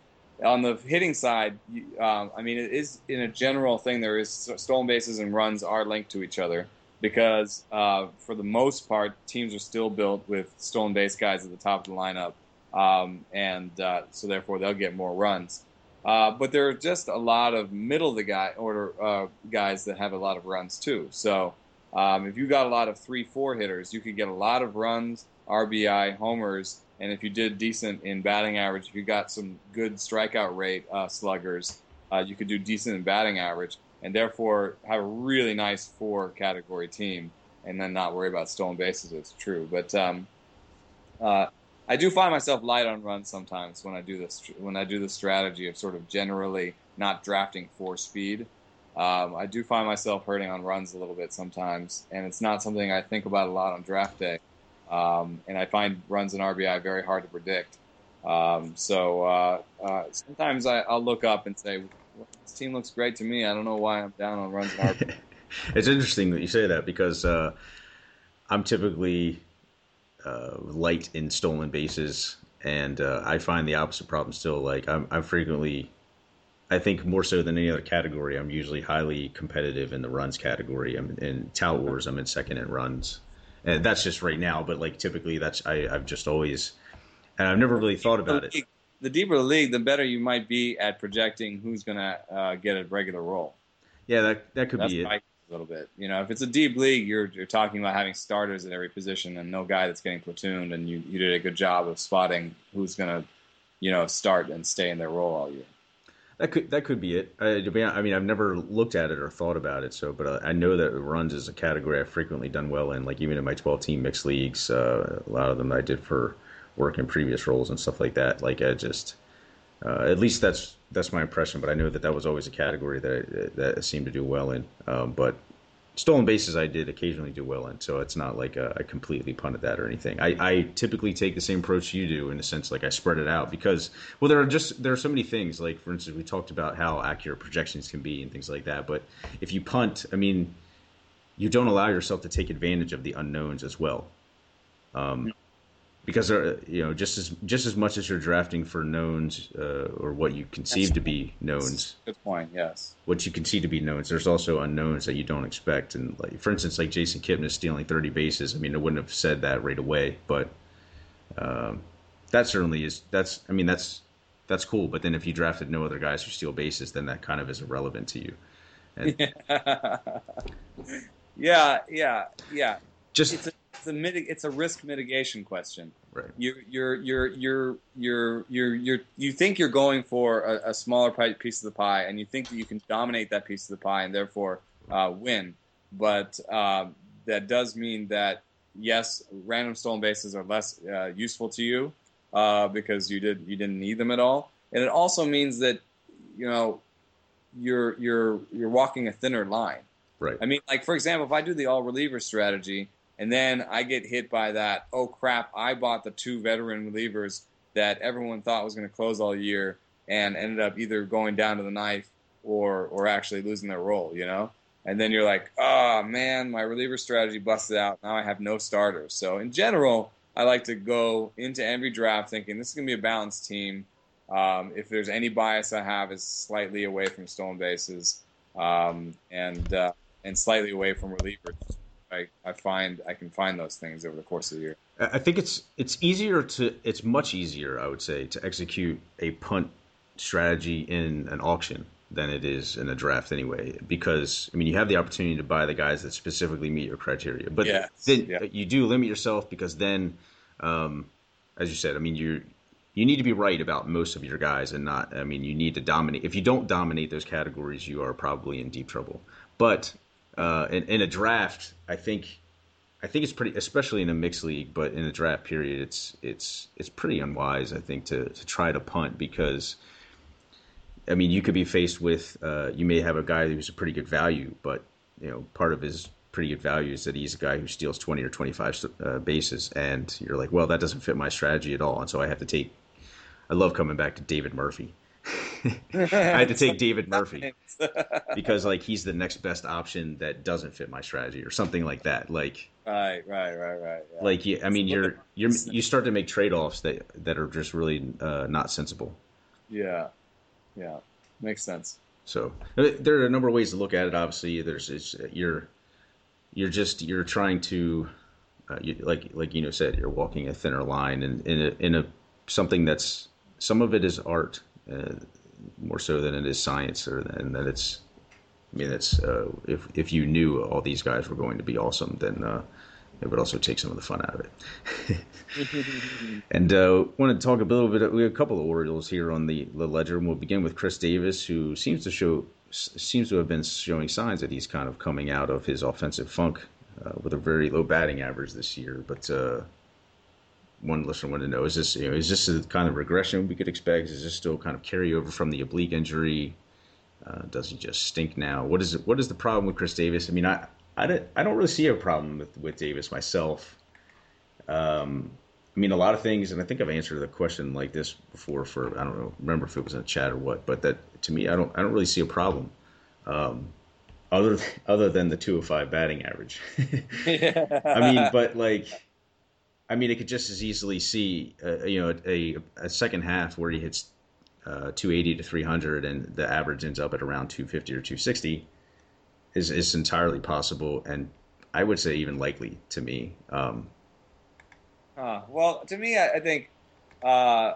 On the hitting side, you, um, I mean, it is in a general thing. There is stolen bases and runs are linked to each other because uh, for the most part, teams are still built with stolen base guys at the top of the lineup, um, and uh, so therefore they'll get more runs. Uh, but there are just a lot of middle of the guy order uh, guys that have a lot of runs too. So um, if you got a lot of three four hitters, you could get a lot of runs, RBI, homers, and if you did decent in batting average, if you got some good strikeout rate uh, sluggers, uh, you could do decent in batting average, and therefore have a really nice four category team, and then not worry about stolen bases. It's true, but um, uh, I do find myself light on runs sometimes when I do this when I do the strategy of sort of generally not drafting for speed. Um, I do find myself hurting on runs a little bit sometimes, and it's not something I think about a lot on draft day. Um, and I find runs and RBI very hard to predict. Um, so uh, uh, sometimes I, will look up and say, well, "This team looks great to me. I don't know why I'm down on runs and RBI." (laughs) it's interesting that you say that because uh, I'm typically uh, light in stolen bases, and uh, I find the opposite problem still. Like I'm, I'm frequently, I think more so than any other category, I'm usually highly competitive in the runs category. I'm in tout wars. I'm in second in runs, and that's just right now. But like typically, that's I, I've just always, and I've never really thought about it. The deeper the league, the better you might be at projecting who's going to uh, get a regular role. Yeah, that that could that's be it little bit. You know, if it's a deep league, you're you're talking about having starters at every position and no guy that's getting platooned, and you you did a good job of spotting who's gonna, you know, start and stay in their role all year. That could that could be it. I, be, I mean, I've never looked at it or thought about it. So, but uh, I know that runs is a category I've frequently done well in. Like even in my 12 team mixed leagues, uh, a lot of them I did for work in previous roles and stuff like that. Like I just, uh, at least that's that's my impression. But I know that that was always a category that I, that I seemed to do well in. Um, but stolen bases I did occasionally do well in, so it's not like I completely punted that or anything. I, I, typically take the same approach you do in a sense like I spread it out because well there are just there are so many things like for instance we talked about how accurate projections can be and things like that, but if you punt, I mean you don't allow yourself to take advantage of the unknowns as well. Um, because uh, you know just as just as much as you're drafting for knowns uh, or what you conceive to be knowns. Good point. Yes. What you conceive to be knowns, there's also unknowns that you don't expect, and like for instance, like Jason Kipnis stealing 30 bases. I mean, I wouldn't have said that right away, but um, that certainly is. That's I mean that's that's cool. But then if you drafted no other guys who steal bases, then that kind of is irrelevant to you. And (laughs) yeah, yeah, yeah. Just it's a it's a, mitig- it's a risk mitigation question. right. You're you're you're you're you're you're, you're you think you're going for a, a smaller piece of the pie, and you think that you can dominate that piece of the pie and therefore uh, win. But um, that does mean that yes, random stolen bases are less uh, useful to you uh, because you did you didn't need them at all, and it also means that you know you're you're you're walking a thinner line. Right. I mean, like for example, if I do the all reliever strategy and then I get hit by that, oh crap, I bought the two veteran relievers that everyone thought was going to close all year and ended up either going down to the knife or or actually losing their role, you know? And then you're like, oh man, my reliever strategy busted out. Now I have no starters. So in general, I like to go into every draft thinking this is going to be a balanced team. Um, if there's any bias I have, is slightly away from stolen bases um, and uh, and slightly away from relievers. I, I find I can find those things over the course of the year. I think it's it's easier to it's much easier I would say to execute a punt strategy in an auction than it is in a draft anyway because I mean you have the opportunity to buy the guys that specifically meet your criteria but Yes, then yeah. you do limit yourself because then um, as you said I mean you you need to be right about most of your guys and not I mean you need to dominate if you don't dominate those categories you are probably in deep trouble but uh, in, in a draft I think I think it's pretty, especially in a mixed league, but in a draft period, it's it's it's pretty unwise, I think, to to try to punt because, I mean, you could be faced with, uh, you may have a guy who's a pretty good value, but you know, part of his pretty good value is that he's a guy who steals twenty or twenty five uh, bases, and you're like, well, that doesn't fit my strategy at all, and so I have to take. I love coming back to David Murphy. I had to take (laughs) David Murphy (laughs) because like he's the next best option that doesn't fit my strategy or something like that. Like right, right, right, right. Yeah. like you, I mean, you're you're you start to make trade offs that that are just really uh, not sensible. yeah, yeah, makes sense. So uh, there are a number of ways to look at it. Obviously, there's it's, you're you're just you're trying to uh, you, like like you know said you're walking a thinner line and in a, in a something that's some of it is art uh, more so than it is science or and that it's I mean it's uh, if if you knew all these guys were going to be awesome then uh, it would also take some of the fun out of it. (laughs) and uh, want to talk a little bit. We have a couple of Orioles here on the, the ledger, and we'll begin with Chris Davis, who seems to show seems to have been showing signs that he's kind of coming out of his offensive funk uh, with a very low batting average this year. But uh, one listener wanted to know: is this you know is this the kind of regression we could expect? Is this still kind of carryover from the oblique injury? Uh, does he just stink now? What is it? What is the problem with Chris Davis? I mean, I I don't I don't really see a problem with with Davis myself. Um, I mean, a lot of things, and I think I've answered a question like this before. For I don't know, remember if it was in a chat or what, but that to me, I don't I don't really see a problem. Um, other other than the 205 batting average. (laughs) I mean, but like, I mean, it could just as easily see, uh, you know, a, a second half where he hits uh, 280 to 300 and the average ends up at around 250 or 260 is is entirely possible, and I would say even likely to me. Um, Huh. Well, to me, I, I think uh,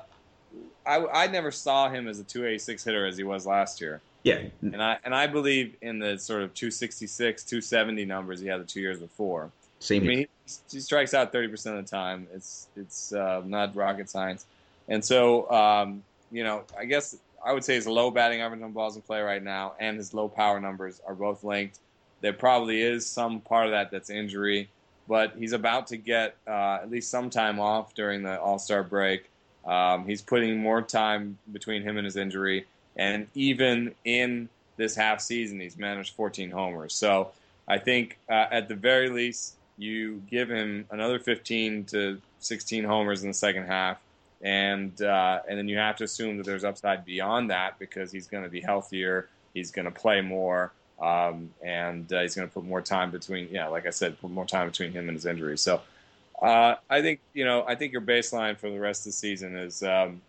I, I never saw him as a 286 hitter as he was last year. yeah, And I and I believe in the sort of 266, 270 numbers he had the two years before. Same I mean, he, he strikes out 30% of the time. It's it's uh, not rocket science. And so, um, you know, I guess I would say his low batting average on balls in play right now and his low power numbers are both linked. There probably is some part of that that's injury, but he's about to get uh, at least some time off during the All Star break. Um, he's putting more time between him and his injury, and even in this half season, he's managed 14 homers. So I think uh, at the very least, you give him another 15 to 16 homers in the second half, and uh, and then you have to assume that there's upside beyond that because he's going to be healthier, he's going to play more, um, and uh, he's going to put more time between. Yeah, like I said, put more time between him and his injury. So Uh, I think you know. I think your baseline for the rest of the season is um,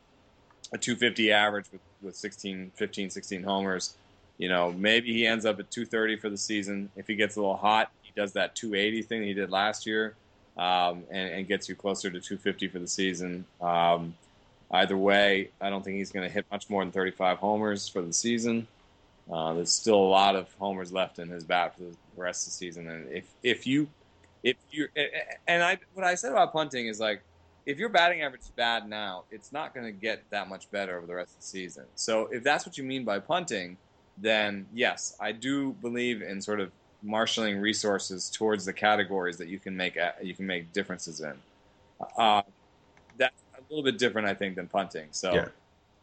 a 250 average with, with 16, 15, 16 homers. You know, maybe he ends up at 230 for the season. If he gets a little hot, does that 280 thing he did last year, um, and, and, gets you closer to 250 for the season. Um, either way, I don't think he's going to hit much more than 35 homers for the season. Uh, there's still a lot of homers left in his bat for the rest of the season, and if if you if you and I what I said about punting is like if your batting average is bad now, it's not going to get that much better over the rest of the season. So if that's what you mean by punting, then yes, I do believe in sort of marshaling resources towards the categories that you can make you can make differences in. Uh, that's a little bit different, I think, than punting. So, yeah.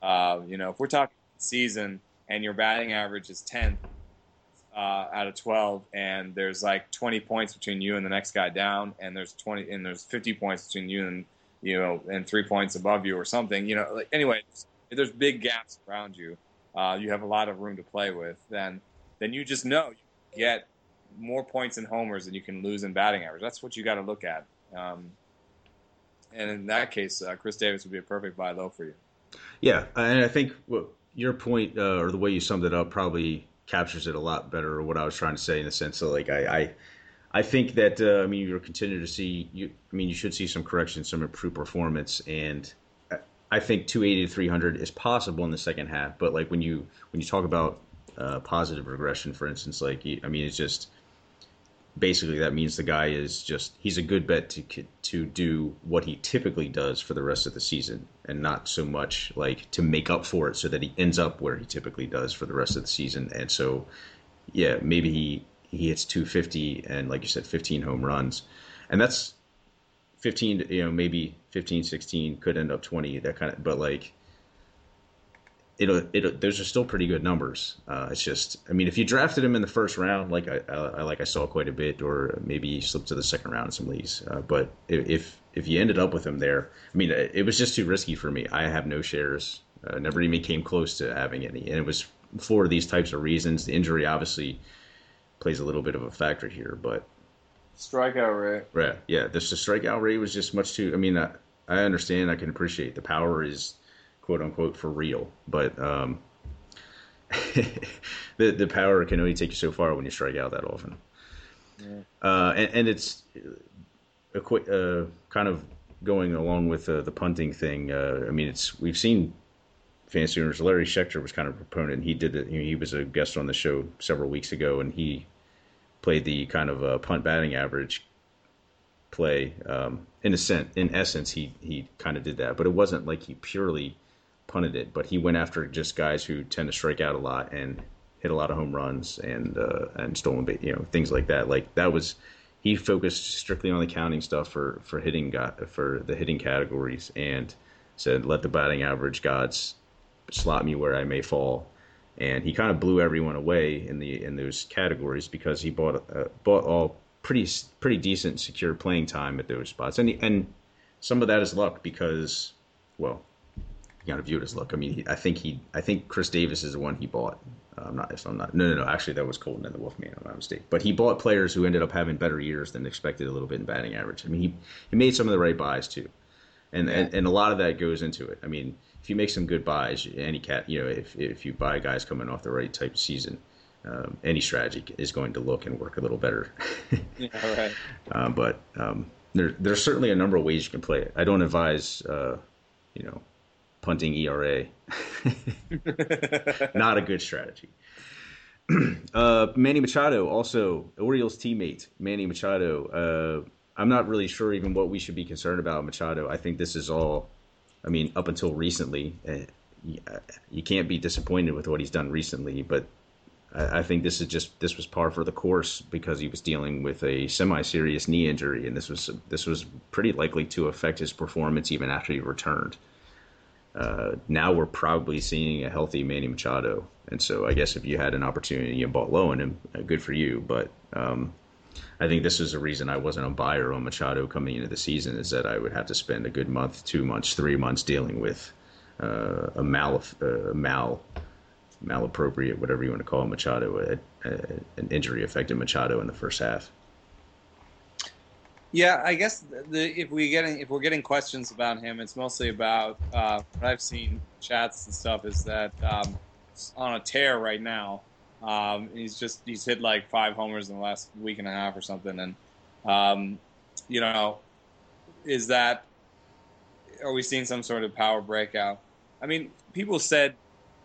uh, you know, if we're talking season and your batting average is 10th uh, out of 12 and there's like 20 points between you and the next guy down and there's 20 and there's 50 points between you and you know and three points above you or something you know like anyway if there's big gaps around you uh, you have a lot of room to play with then then you just know you get more points in homers than you can lose in batting average that's what you got to look at um, and in that case uh, chris davis would be a perfect buy low for you yeah and i think your point uh, or the way you summed it up probably captures it a lot better. What I was trying to say in the sense that like I. I I think that uh, I mean you'll continue to see you. I mean you should see some correction, some improved performance, and I think 280 to 300 is possible in the second half. But like when you when you talk about uh, positive regression, for instance, like I mean it's just basically that means the guy is just he's a good bet to to do what he typically does for the rest of the season and not so much like to make up for it so that he ends up where he typically does for the rest of the season. And so yeah maybe he he hits 250 and like you said 15 home runs. And that's 15 you know maybe 15 16 could end up 20 that kind of but like it'll, it'll those are still pretty good numbers. Uh, it's just, I mean, if you drafted him in the first round, like I, I, like I saw quite a bit, or maybe he slipped to the second round in some leagues. Uh, but if if you ended up with him there, I mean, it was just too risky for me. I have no shares. Uh, never even came close to having any, and it was for these types of reasons. The injury obviously plays a little bit of a factor here, but strikeout rate. Right. Yeah. This the strikeout rate was just much too. I mean, I, I understand. I can appreciate the power is quote unquote for real. But um, (laughs) the the power can only take you so far when you strike out that often. Yeah. Uh, and, and, it's a quick uh, kind of going along with uh, the punting thing. Uh, I mean, it's we've seen fantasy owners. Larry Schechter was kind of a proponent. He did it. You know, he was a guest on the show several weeks ago, and he played the kind of uh, punt batting average play. Um, in a sense, in essence, he he kind of did that, but it wasn't like he purely punted it, but he went after just guys who tend to strike out a lot and hit a lot of home runs and uh, and stolen base, you know, things like that. Like that was he focused strictly on the counting stuff for for hitting got for the hitting categories and said let the batting average gods slot me where I may fall. And he kind of blew everyone away in the in those categories because he bought uh, bought all pretty pretty decent secure playing time at those spots. And and some of that is luck because well you of to view it as luck. I mean, he, I think he, I think Chris Davis is the one he bought. Uh, I'm not, if I'm not, no, no, no. Actually, that was Colton and the Wolfman. I'm not mistake. But he bought players who ended up having better years than expected a little bit in batting average. I mean, he he made some of the right buys too, and and, and a lot of that goes into it. I mean, if you make some good buys, any cat, you know, if if you buy guys coming off the right type of season. Um, any strategy is going to look and work a little better. (laughs) yeah, right. Um, but um, there, there's certainly a number of ways you can play it. I don't advise, uh, you know, punting ERA. (laughs) (laughs) Not a good strategy. (clears throat) uh, Manny Machado, also Orioles teammate Manny Machado. Uh, I'm not really sure even what we should be concerned about Machado. I think this is all. I mean, up until recently, uh, you can't be disappointed with what he's done recently. But I, I think this is just this was par for the course because he was dealing with a semi-serious knee injury, and this was this was pretty likely to affect his performance even after he returned uh, now we're probably seeing a healthy Manny Machado. And so I guess if you had an opportunity and bought low on him, uh, good for you. But um, I think this is the reason I wasn't a buyer on Machado coming into the season is that I would have to spend a good month, two months, three months dealing with uh, a mal, uh, mal, malappropriate, whatever you want to call it, Machado, a, a, an injury affected Machado in the first half. Yeah, I guess the, if we getting if we're getting questions about him, it's mostly about uh, what I've seen chats and stuff is that um, on a tear right now. Um, he's just he's hit like five homers in the last week and a half or something, and um, you know, is that are we seeing some sort of power breakout? I mean, people said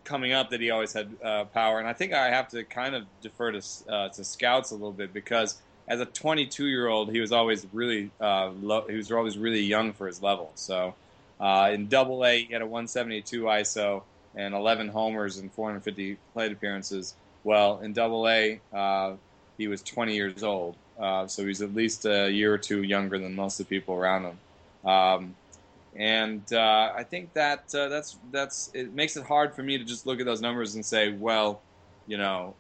coming up that he always had uh, power, and I think I have to kind of defer to uh, to scouts a little bit because as a 22 year old, he was always really uh, low, he was always really young for his level. So uh, in Double A, he had a 172 ISO and 11 homers and 450 plate appearances. Well, in Double A, uh, he was 20 years old, uh, so he's at least a year or two younger than most of the people around him. Um, and uh, I think that uh, that's that's it makes it hard for me to just look at those numbers and say, well, you know,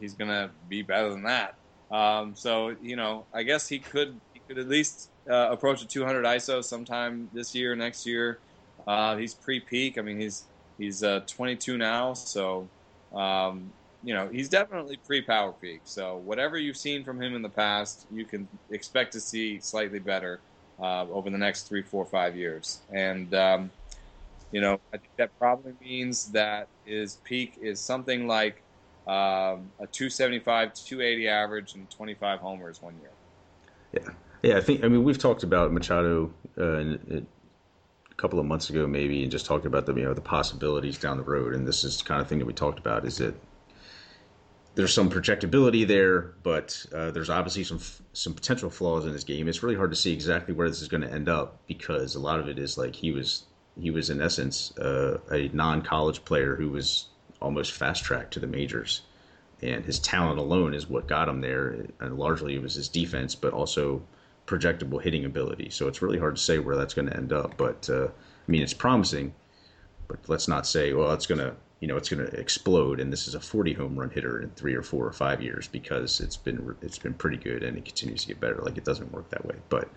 he's going to be better than that. Um, so you know, I guess he could he could at least uh, approach a 200 ISO sometime this year, next year. Uh, he's pre-peak. I mean, he's he's uh, 22 now, so um, you know he's definitely pre-power peak. So whatever you've seen from him in the past, you can expect to see slightly better uh, over the next three, four, five years. And um, you know, I think that probably means that his peak is something like um, a 275, 280 average, and 25 homers one year. Yeah, yeah. I think. I mean, we've talked about Machado uh, in, in a couple of months ago, maybe, and just talked about the you know the possibilities down the road. And this is the kind of thing that we talked about. Is that there's some projectability there, but uh, there's obviously some some potential flaws in his game. It's really hard to see exactly where this is going to end up because a lot of it is like he was he was in essence uh, a non-college player who was almost fast tracked to the majors, and his talent alone is what got him there. And largely it was his defense, but also projectable hitting ability. So it's really hard to say where that's going to end up. But uh, I mean, it's promising. But let's not say, well, it's going to you know it's going to explode and this is a 40 home run hitter in three or four or five years because it's been it's been pretty good and it continues to get better like it doesn't work that way but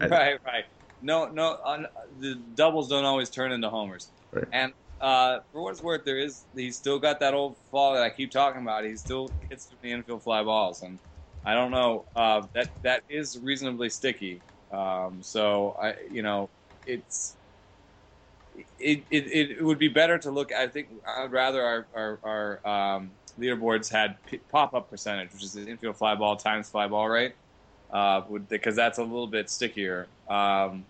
I, right right no no on, the doubles don't always turn into homers right. and uh, for what it's worth there is he's still got that old flaw that i keep talking about he still hits the infield fly balls and i don't know uh, that that is reasonably sticky um, so i you know it's it, it, it would be better to look. I think I'd rather our our, our um, leaderboards had pop up percentage, which is the infield fly ball times fly ball rate, uh, would, because that's a little bit stickier. Um,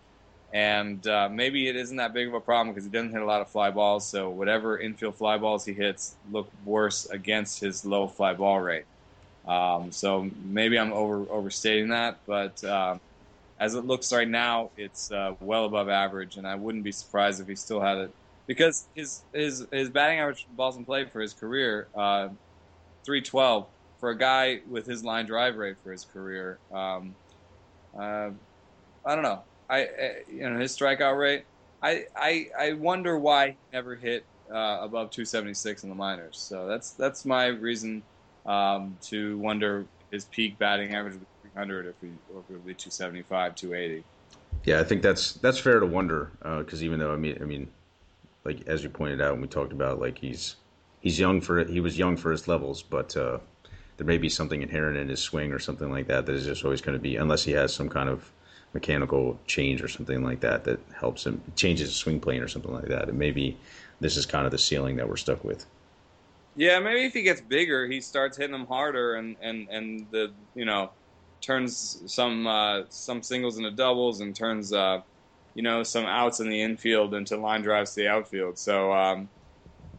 and uh, maybe it isn't that big of a problem because he doesn't hit a lot of fly balls. So whatever infield fly balls he hits look worse against his low fly ball rate. Um, so maybe I'm over overstating that, but. Uh, as it looks right now, it's uh, well above average, and I wouldn't be surprised if he still had it because his his his batting average balls in play for his career, uh, three twelve for a guy with his line drive rate for his career. Um, uh, I don't know. I, you know his strikeout rate. I I, I wonder why he never hit uh, above 276 in the minors. So that's that's my reason um, to wonder his peak batting average 300 if we or would be 275, 280. Yeah, I think that's that's fair to wonder because uh, even though I mean I mean like as you pointed out when we talked about like he's he's young for he was young for his levels, but uh, there may be something inherent in his swing or something like that that is just always going to be unless he has some kind of mechanical change or something like that that helps him changes his swing plane or something like that. And maybe this is kind of the ceiling that we're stuck with. Yeah, maybe if he gets bigger, he starts hitting them harder, and and and the you know turns some uh, some singles into doubles and turns uh, you know some outs in the infield into line drives to the outfield. So um,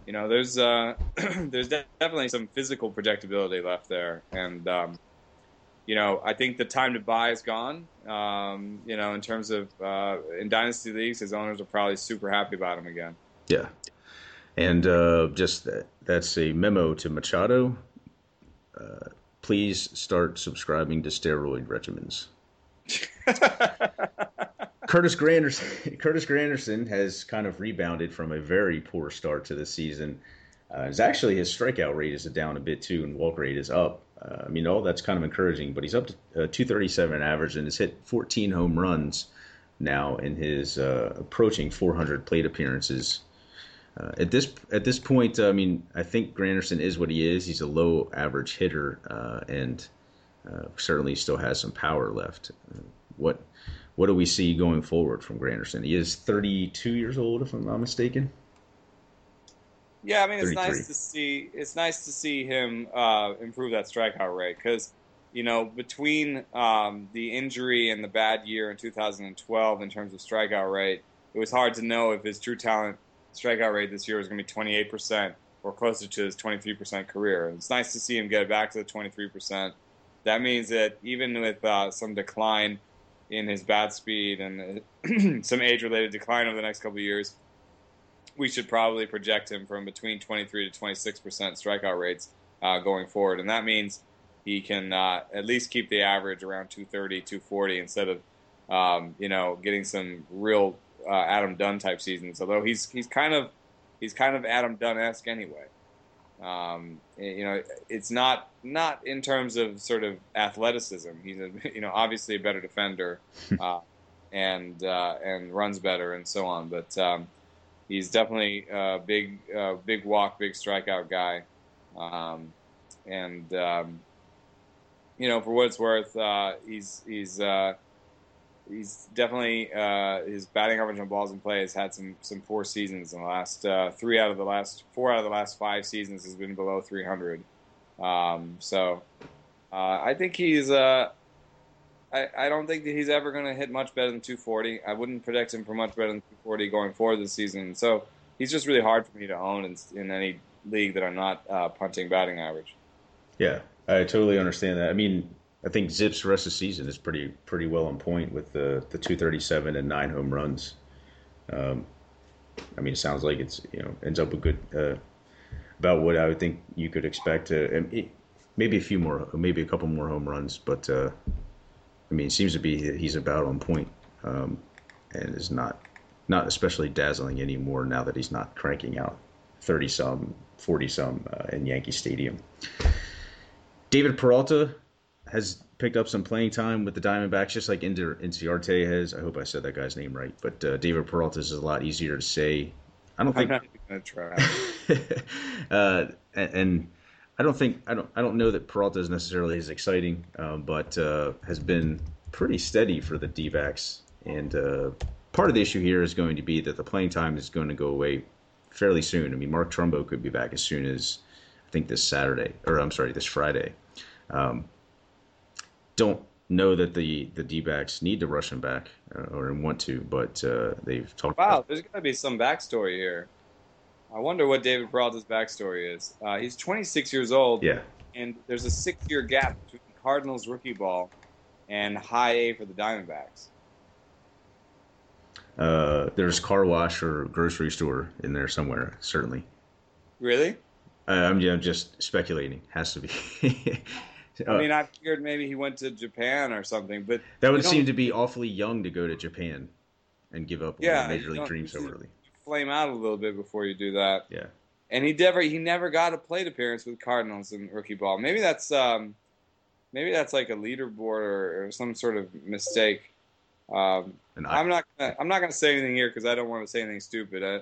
you know there's uh, (clears throat) there's definitely some physical projectability left there, and um, you know I think the time to buy is gone. Um, you know in terms of uh, in dynasty leagues, his owners are probably super happy about him again. Yeah, and uh, just that, that's a memo to Machado. Uh, please start subscribing to steroid regimens. (laughs) Curtis Granderson, (laughs) Curtis Granderson has kind of rebounded from a very poor start to the season. Uh, it's actually his strikeout rate is down a bit too, and walk rate is up. Uh, I mean, all that's kind of encouraging, but he's up to uh, 237 average and has hit 14 home runs now in his uh, approaching 400 plate appearances uh, at this at this point, I mean, I think Granderson is what he is. He's a low average hitter, uh, and uh, certainly still has some power left. Uh, what what do we see going forward from Granderson? He is 32 years old, if I'm not mistaken. Yeah, I mean it's nice to see it's nice to see him uh, improve that strikeout rate because you know between um, the injury and the bad year in 2012 in terms of strikeout rate, it was hard to know if his true talent strikeout rate this year was going to be 28 percent or closer to his 23 percent career. It's nice to see him get back to the 23 percent. That means that even with uh, some decline in his bat speed and (clears throat) some age-related decline over the next couple of years we should probably project him from between 23 to 26 percent strikeout rates uh, going forward, and that means he can uh, at least keep the average around 230, 240 instead of um, you know getting some real uh, Adam Dunn type seasons. Although he's he's kind of he's kind of Adam Dunn esque anyway. Um, you know, it's not not in terms of sort of athleticism. He's a, (laughs) you know obviously a better defender, (laughs) uh, and uh, and runs better and so on, but. Um, he's definitely a big, uh, big walk, big strikeout guy. Um, and um, you know, for what it's worth, uh, he's he's uh, he's definitely uh, his batting average on balls in play has had some some poor seasons in the last uh, three out of the last four out of the last five seasons has been below 300. Um, so uh, I think he's I, I don't think that he's ever going to hit much better than 240. I wouldn't predict him for much better than 240 going forward this season. So he's just really hard for me to own in, in any league that I'm not uh, punting batting average. Yeah, I totally understand that. I mean, I think ZiPS rest of the season is pretty pretty well on point with the the 237 and nine home runs. Um, I mean, it sounds like it's you know ends up a good uh, about what I would think you could expect. To, maybe a few more, maybe a couple more home runs, but uh, I mean, it seems to be he's about on point, um, and is not not especially dazzling anymore now that he's not cranking out thirty some, forty some uh, in Yankee Stadium. David Peralta has picked up some playing time with the Diamondbacks, just like Inciarte has. I hope I said that guy's name right, but uh, David Peralta is a lot easier to say. I don't think. I'm not going to try. (laughs) uh, and I don't think I don't I don't know that Peralta is necessarily as exciting, um, but uh, has been pretty steady for the D-backs. And uh, part of the issue here is going to be that the playing time is going to go away fairly soon. I mean, Mark Trumbo could be back as soon as I think this Saturday, or I'm sorry, this Friday. Um, don't know that the the D-backs need to rush him back uh, or want to, but uh, they've talked. Wow, about- there's got to be some backstory here. I wonder what David Peralta's backstory is. Uh, he's 26 years old. Yeah. And there's a six-year gap between Cardinals rookie ball and high A for the Diamondbacks. Uh, there's car wash or grocery store in there somewhere, certainly. Really? Uh, I'm, I'm just speculating. Has to be. (laughs) I mean, I figured maybe he went to Japan or something, but that would seem to be awfully young to go to Japan and give up yeah, major league dreams so early flame out a little bit before you do that. Yeah. And he never he never got a plate appearance with Cardinals in rookie ball. Maybe that's um, maybe that's like a leaderboard or, or some sort of mistake. Um, I, am not gonna, I'm not going to say anything here because I don't want to say anything stupid. I,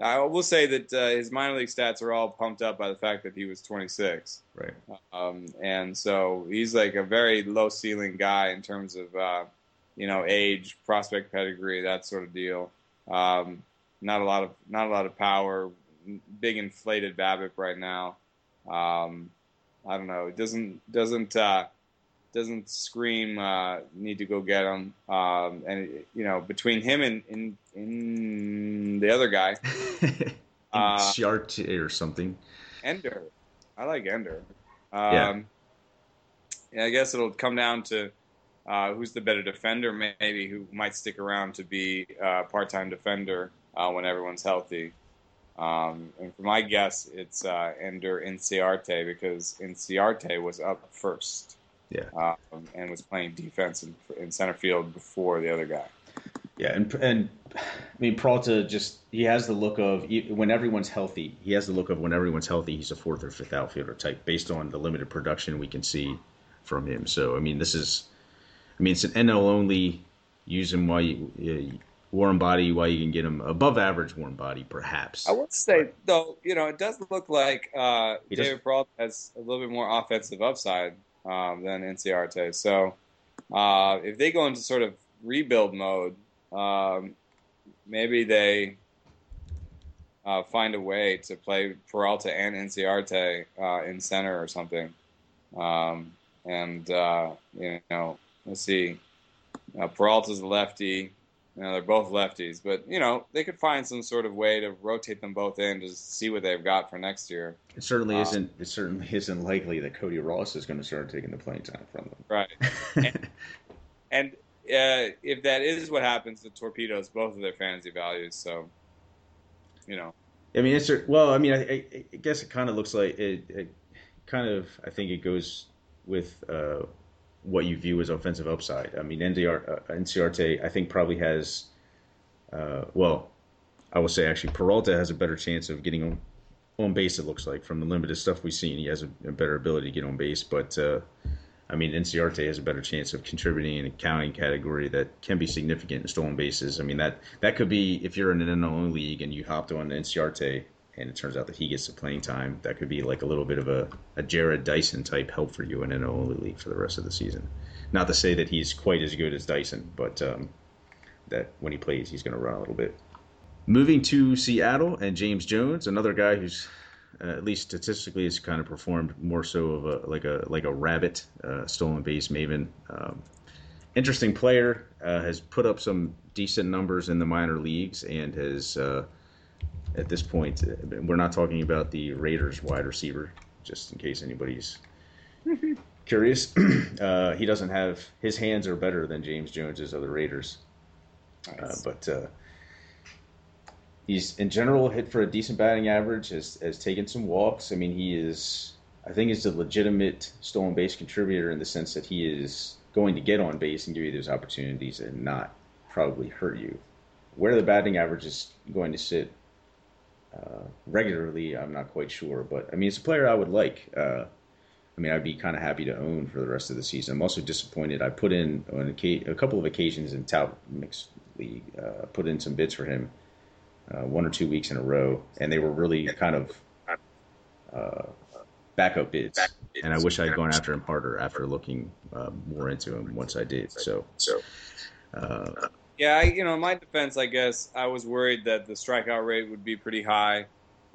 I will say that uh, his minor league stats are all pumped up by the fact that he was 26. Right. Um, and so he's like a very low ceiling guy in terms of uh, you know age, prospect pedigree, that sort of deal. Um, not a lot of not a lot of power. Big inflated BABIP right now. Um, I don't know. It doesn't doesn't uh, doesn't scream uh, need to go get him. Um, and you know, between him and in, in the other guy, (laughs) uh, or something. Ender, I like Ender. Um, yeah. yeah. I guess it'll come down to uh, who's the better defender, maybe who might stick around to be a part-time defender uh, when everyone's healthy. Um, and for my guess, it's uh, Ender Inciarte because Inciarte was up first. Yeah. Um, and was playing defense in, in, center field before the other guy. Yeah, and and I mean Peralta just he has the look of when everyone's healthy. He has the look of when everyone's healthy. He's a fourth or fifth outfielder type based on the limited production we can see from him. So I mean, this is, I mean, it's an NL only. Use him while you, warm body, why you can get him above average warm body, perhaps. I would say though, you know, it does look like uh, David Peralta has a little bit more offensive upside um, than Inciarte. So uh, if they go into sort of rebuild mode, um, maybe they uh, find a way to play Peralta and Inciarte uh, in center or something. Um, and uh, you know, let's see, uh, Peralta's a lefty. You know, they're both lefties, but you know they could find some sort of way to rotate them both in to see what they've got for next year. It certainly um, isn't. It certainly (laughs) isn't likely that Cody Ross is going to start taking the playing time from them. Right. (laughs) and, and uh, if that is what happens, the torpedoes both of their fantasy values. So, you know. I mean, it's well. I mean, I, I guess it kind of looks like it, it. Kind of, I think it goes with uh, what you view as offensive upside. I mean, Ender, uh, Inciarte, I think probably has. Uh, well, I will say actually, Peralta has a better chance of getting on, base. It looks like from the limited stuff we've seen, he has a, a better ability to get on base. But uh, I mean, Inciarte has a better chance of contributing in a counting category that can be significant in stolen bases. I mean, that that could be if you're in an NL league and you hopped on Inciarte and it turns out that he gets the playing time, that could be like a little bit of a, a Jarrod Dyson type help for you in an only league for the rest of the season. Not to say that he's quite as good as Dyson, but um, that when he plays, he's going to run a little bit. Moving to Seattle and James Jones, another guy who's uh, at least statistically, has kind of performed more so of a like a like a rabbit uh, stolen base maven. Um, interesting player uh, has put up some decent numbers in the minor leagues and has uh, at this point uh, we're not talking about the Raiders wide receiver just in case anybody's (laughs) curious. (clears throat) Uh, he doesn't have his hands are better than James Jones's of the Raiders, nice. but he's in general hit for a decent batting average. Has has taken some walks. I mean, he is. I think he's a legitimate stolen base contributor in the sense that he is going to get on base and give you those opportunities and not probably hurt you. Where the batting average is going to sit uh, regularly, I'm not quite sure. But I mean, it's a player I would like. Uh, I mean, I'd be kind of happy to own for the rest of the season. I'm also disappointed. I put in on a, a couple of occasions in Tout Mix League, uh, put in some bids for him uh, one or two weeks in a row, and they were really kind of uh, backup bids. And I wish I had gone after him harder after looking more into him once I did. So, so yeah, I, you know, in my defense, I guess I was worried that the strikeout rate would be pretty high.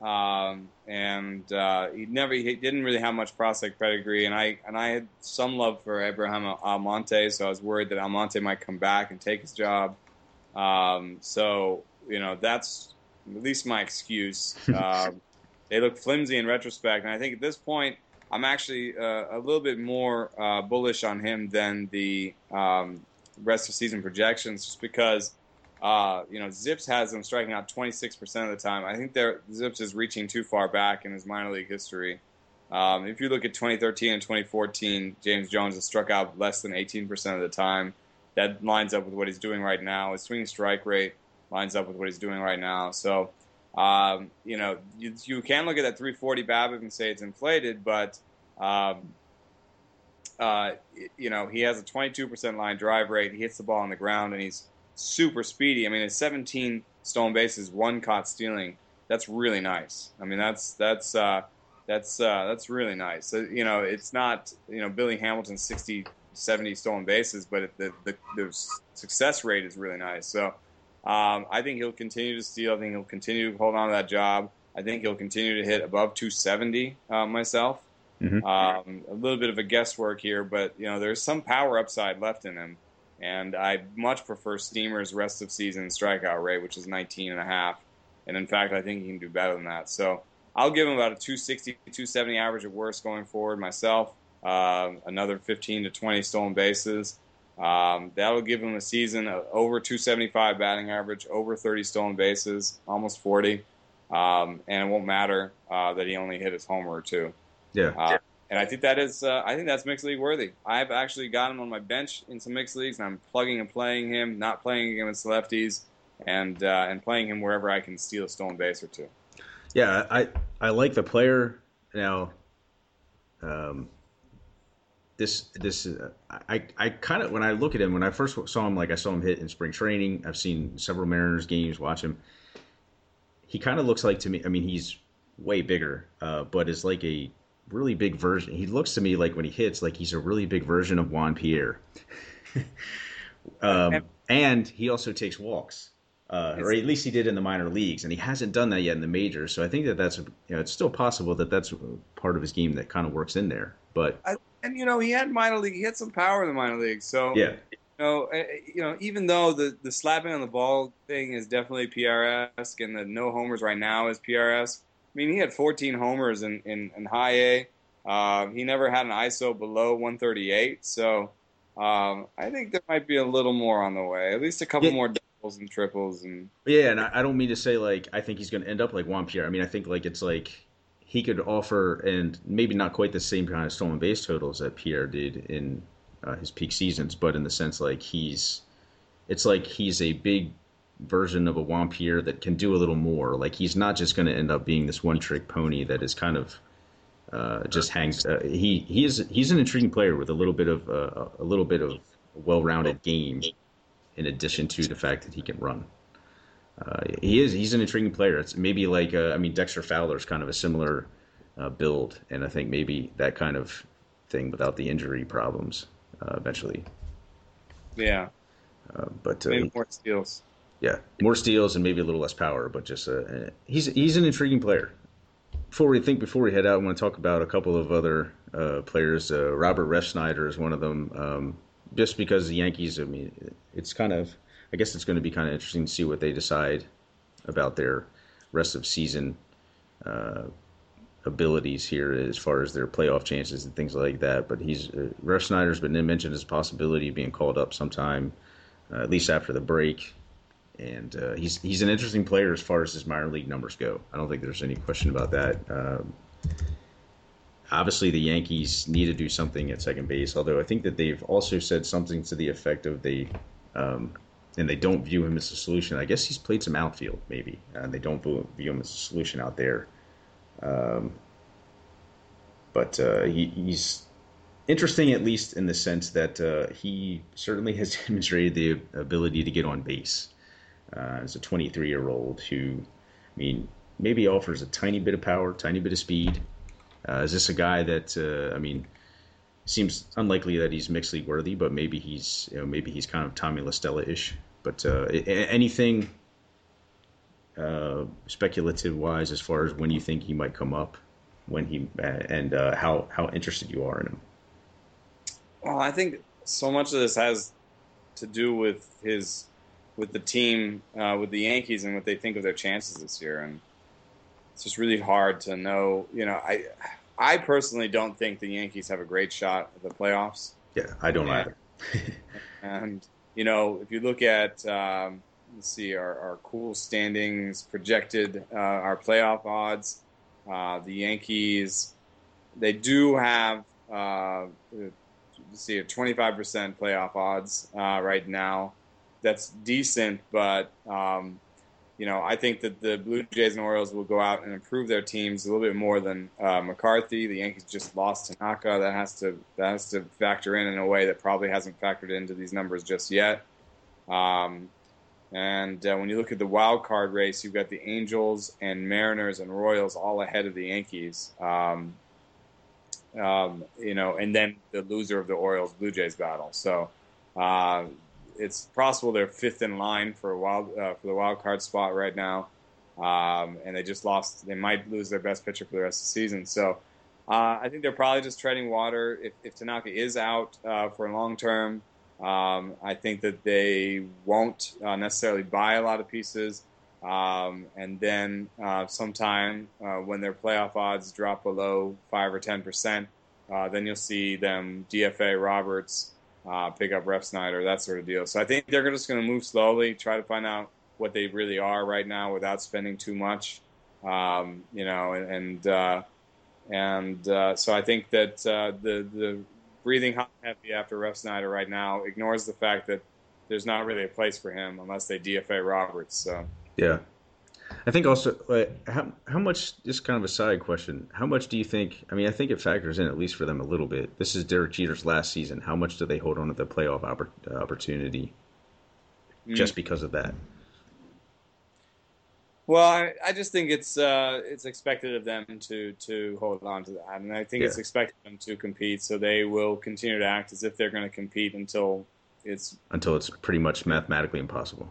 Um, and uh, he never he didn't really have much prospect pedigree, and I and I had some love for Abraham Almonte, so I was worried that Almonte might come back and take his job. Um, so you know, that's at least my excuse. (laughs) Um, they look flimsy in retrospect, and I think at this point, I'm actually uh, a little bit more uh, bullish on him than the um, rest of season projections, just because uh, you know ZiPS has him striking out 26% of the time. I think their ZiPS is reaching too far back in his minor league history. Um, if you look at 2013 and 2014, James Jones has struck out less than 18% of the time. That lines up with what he's doing right now. His swinging strike rate lines up with what he's doing right now. So, um, you know, you, you, can look at that 340 BABIP and say it's inflated, but um, uh, you know, he has a 22% line drive rate. He hits the ball on the ground, and he's super speedy. I mean, his 17 stolen bases, one caught stealing. That's really nice. I mean, that's that's uh, that's uh, that's really nice. So, you know, it's not you know Billy Hamilton's 60, 70 stolen bases, but the, the the success rate is really nice. So um, I think he'll continue to steal. I think he'll continue to hold on to that job. I think he'll continue to hit above 270 uh, myself. Mm-hmm. Um, a little bit of a guesswork here, but you know there's some power upside left in him, and I much prefer Steamer's rest of season strikeout rate, which is 19 and a half. And in fact, I think he can do better than that. So I'll give him about a 260, 270 average at worst going forward myself. Uh, another 15 to 20 stolen bases. Um, that'll give him a season of over 275 batting average, over 30 stolen bases, almost 40. Um, and it won't matter uh, that he only hit his homer or two. Yeah. Uh, and I think that is, uh, I think that's mixed league worthy. I've actually got him on my bench in some mixed leagues, and I'm plugging and playing him, not playing against lefties, and uh, and playing him wherever I can steal a stolen base or two. Yeah, I I like the player now. Um, this this uh, I I kind of when I look at him when I first saw him like I saw him hit in spring training. I've seen several Mariners games. Watch him. He kind of looks like to me. I mean, he's way bigger, uh, but is like a really big version. He looks to me like when he hits, like he's a really big version of Juan Pierre. um, and he also takes walks, uh, or at least he did in the minor leagues, and he hasn't done that yet in the majors. So I think that that's you know it's still possible that that's part of his game that kind of works in there. But I, and you know he had minor league, he had some power in the minor league. So yeah. You know, eh, eh, you know, even though the, the slapping on the ball thing is definitely PRS, and the no homers right now is PRS, mean, he had 14 homers in, in, in high A. Uh, he never had an ISO below 138. So um, I think there might be a little more on the way. At least a couple yeah. more doubles and triples. And yeah, and I, I don't mean to say like I think he's going to end up like Juan Pierre. I mean, I think like it's like he could offer, and maybe not quite the same kind of stolen base totals that Pierre did in uh, his peak seasons, but in the sense like he's, it's like he's a big version of a Pierre that can do a little more. Like he's not just going to end up being this one trick pony that is kind of uh, just hangs. Uh, he he is he's an intriguing player with a little bit of uh, a little bit of well-rounded game, in addition to the fact that he can run. Uh, he is he's an intriguing player. It's maybe like uh, I mean Dexter Fowler is kind of a similar uh, build, and I think maybe that kind of thing without the injury problems eventually. Yeah. but maybe more steals yeah, more steals and maybe a little less power, but just uh, he's he's an intriguing player. Before we think, before we head out, I want to talk about a couple of other uh, players. Uh, Robert Refsnyder is one of them. Um, just because the Yankees, I mean, it's kind of, I guess it's going to be kind of interesting to see what they decide about their rest of season uh, abilities here as far as their playoff chances and things like that. But he's uh, Refsnyder's been mentioned as a possibility of being called up sometime, uh, at least after the break and uh, he's he's an interesting player as far as his minor league numbers go. I don't think there's any question about that. Um, obviously, the Yankees need to do something at second base. Although I think that they've also said something to the effect of they, um, and they don't view him as a solution. I guess he's played some outfield maybe, and they don't view him as a solution out there. Um, but uh, he, he's interesting, at least in the sense that uh, he certainly has (laughs) demonstrated the ability to get on base uh, as a 23 year old who, I mean, maybe offers a tiny bit of power, tiny bit of speed. Uh, is this a guy that uh, I mean? Seems unlikely that he's mixed league worthy, but maybe he's you know, maybe he's kind of Tommy La Stella ish. But uh, anything uh, speculative wise as far as when you think he might come up, when he and uh, how how interested you are in him. Well, I think so much of this has to do with his with the team, uh, with the Yankees, and what they think of their chances this year. And it's just really hard to know. You know, I I personally don't think the Yankees have a great shot at the playoffs. Yeah, I don't either. (laughs) and you know, if you look at um, let's see our, our cool standings projected, uh, our playoff odds, uh, the Yankees, they do have uh, let's see a 25% playoff odds uh, right now that's decent, but um, you know, I think that the Blue Jays and Orioles will go out and improve their teams a little bit more than uh, McCarthy. The Yankees just lost Tanaka. That has to that has to factor in in a way that probably hasn't factored into these numbers just yet. Um, and uh, when you look at the wild card race, you've got the Angels and Mariners and Royals all ahead of the Yankees. Um, um, you know, and then the loser of the Orioles Blue Jays battle. So uh, it's possible they're fifth in line for a wild uh, for the wild card spot right now, um, and they just lost. They might lose their best pitcher for the rest of the season. So uh, I think they're probably just treading water. If, if Tanaka is out uh, for long term, um, I think that they won't uh, necessarily buy a lot of pieces. Um, and then uh, sometime uh, when their playoff odds drop below five or ten percent, then you'll see them DFA Roberts uh, pick up Refsnyder, that sort of deal. So I think they're just going to move slowly, try to find out what they really are right now without spending too much. Um, you know, and and, uh, and uh, so I think that uh, the the breathing hot and heavy after Refsnyder right now ignores the fact that there's not really a place for him unless they DFA Roberts. So yeah. I think also like how how much just kind of a side question. How much do you think? I mean, I think it factors in at least for them a little bit. This is Derek Jeter's last season. How much do they hold on to the playoff oppor- uh, opportunity mm. just because of that? Well, I, I just think it's uh, it's expected of them to to hold on to that, and I think yeah. it's expected of them to compete. So they will continue to act as if they're going to compete until it's until it's pretty much mathematically impossible.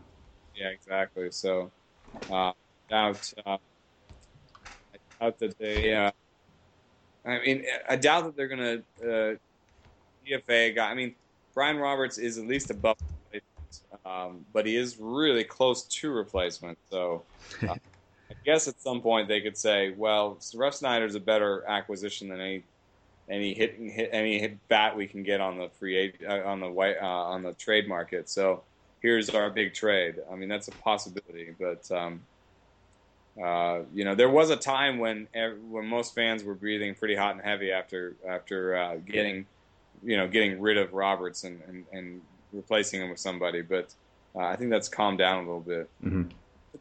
Yeah, exactly. So uh, doubt uh, I doubt that they. Uh, I mean, I doubt that they're going to uh, DFA guy. I mean, Brian Roberts is at least above um, but he is really close to replacement. So uh, (laughs) I guess at some point they could say, well, Refsnyder's a better acquisition than any any hit, hit any hit bat we can get on the free uh, on the white uh, on the trade market. So here's our big trade. I mean, that's a possibility, but. Um, uh, you know, there was a time when when most fans were breathing pretty hot and heavy after after uh, getting, you know, getting rid of Roberts and, and, and replacing him with somebody. But uh, I think that's calmed down a little bit. Mm-hmm.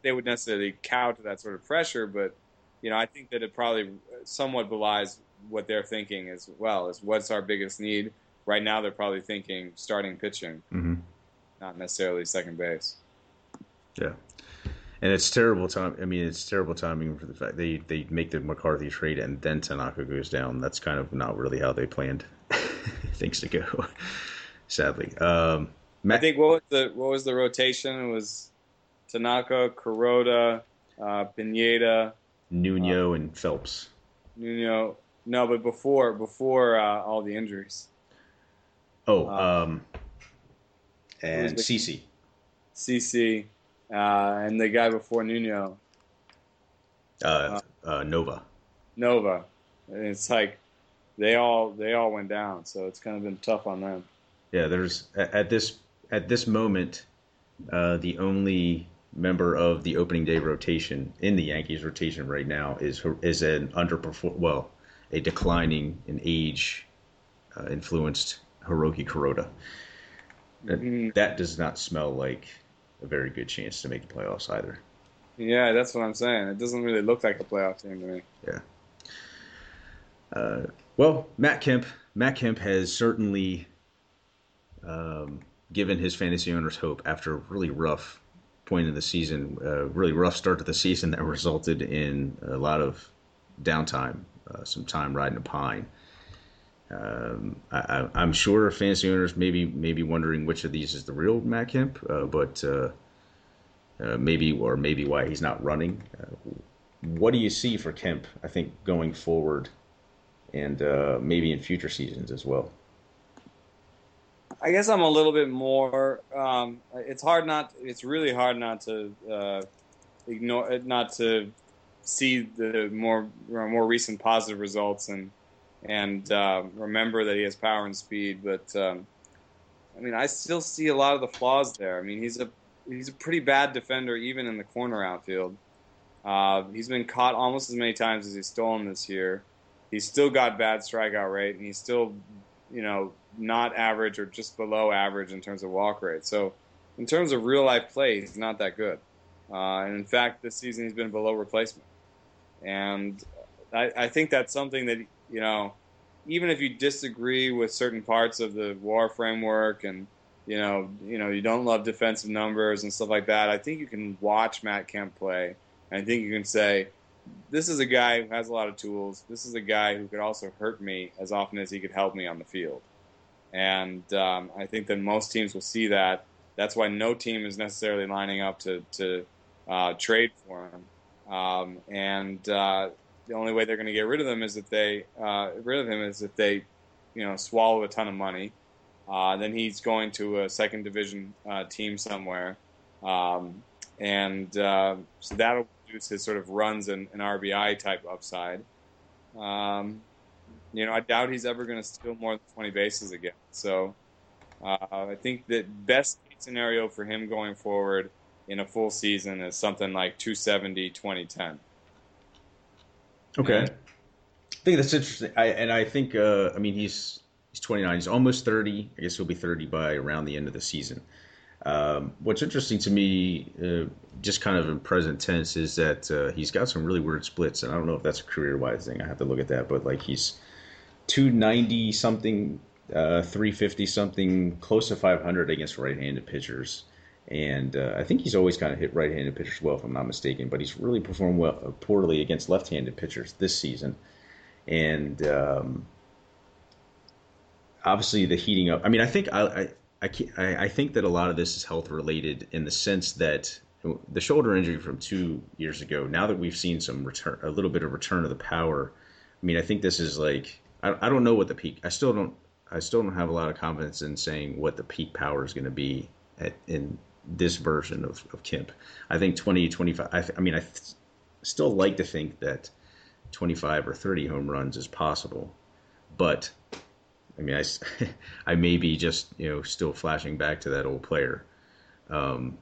They would necessarily cow to that sort of pressure, but you know, I think that it probably somewhat belies what they're thinking as well. Is what's our biggest need right now? They're probably thinking starting pitching, mm-hmm. not necessarily second base. Yeah. And it's terrible time. I mean, it's terrible timing for the fact they they make the McCarthy trade and then Tanaka goes down. That's kind of not really how they planned (laughs) things to go (laughs) sadly. Um, Matt- I think what was the what was the rotation? It was Tanaka, Kuroda, uh, Pineda, Nuno, uh, and Phelps. Nuno, no, but before before uh, all the injuries. Oh, uh, um, and CC. CC, uh, and the guy before Nuno. Uh, uh, Nova. Nova, and it's like they all they all went down, so it's kind of been tough on them. Yeah, there's at this at this moment, uh, the only member of the opening day rotation in the Yankees rotation right now is is an underperform well, a declining in age uh, influenced Hiroki Kuroda. Mm-hmm. That does not smell like a very good chance to make the playoffs either. Yeah, that's what I'm saying. It doesn't really look like a playoff team to me. Yeah. Uh, well, Matt Kemp. Matt Kemp has certainly um, given his fantasy owners hope after a really rough point in the season, a really rough start to the season that resulted in a lot of downtime, uh, some time riding a pine. Um, I, am sure fantasy owners may be, may be wondering which of these is the real Matt Kemp, uh, but uh, uh maybe or maybe why he's not running. Uh, what do you see for Kemp? I think going forward, and uh, maybe in future seasons as well. I guess I'm a little bit more. Um, it's hard not. It's really hard not to uh, ignore, not to see the more more recent positive results and and uh, remember that he has power and speed. But um, I mean, I still see a lot of the flaws there. I mean, he's a he's a pretty bad defender even in the corner outfield. Uh, he's been caught almost as many times as he's stolen this year. He's still got bad strikeout rate, and he's still, you know, not average or just below average in terms of walk rate. So, in terms of real life play, he's not that good. Uh, and in fact, this season he's been below replacement. And I, I, think that's something that you know, even if you disagree with certain parts of the WAR framework and you know, you know, you don't love defensive numbers and stuff like that. I think you can watch Matt Kemp play, and I think you can say, this is a guy who has a lot of tools. This is a guy who could also hurt me as often as he could help me on the field. And um, I think that most teams will see that. That's why no team is necessarily lining up to, to uh, trade for him. Um, and uh, the only way they're going to get rid of them is if they uh, rid of him is if they, you know, swallow a ton of money. Uh, then he's going to a second division uh, team somewhere, um, and uh, so that'll reduce his sort of runs and, and RBI type upside. Um, you know, I doubt he's ever going to steal more than 20 bases again. So uh, I think that best scenario for him going forward in a full season is something like 270, 2010. Okay. I think that's interesting. I, and I think, uh, I mean, he's he's 29. He's almost 30. I guess he'll be 30 by around the end of the season. Um, what's interesting to me, uh, just kind of in present tense, is that uh, he's got some really weird splits, and I don't know if that's a career wise thing. I have to look at that, but like he's 290 something, uh, 350 something, close to 500 against right handed pitchers. And uh, I think he's always kind of hit right handed pitchers well, if I'm not mistaken, but he's really performed well, uh, poorly against left handed pitchers this season. And um, obviously, the heating up. I mean, I think I, I I, I think that a lot of this is health related in the sense that the shoulder injury from two years ago. Now that we've seen some return, a little bit of return of the power. I mean, I think this is like I, I don't know what the peak. I still don't. I still don't have a lot of confidence in saying what the peak power is going to be at, in this version of, of Kemp. I think 20, 25. I, I mean, I th- still like to think that 25 or 30 home runs is possible, but I mean, I, (laughs) I may be just you know still flashing back to that old player. Um,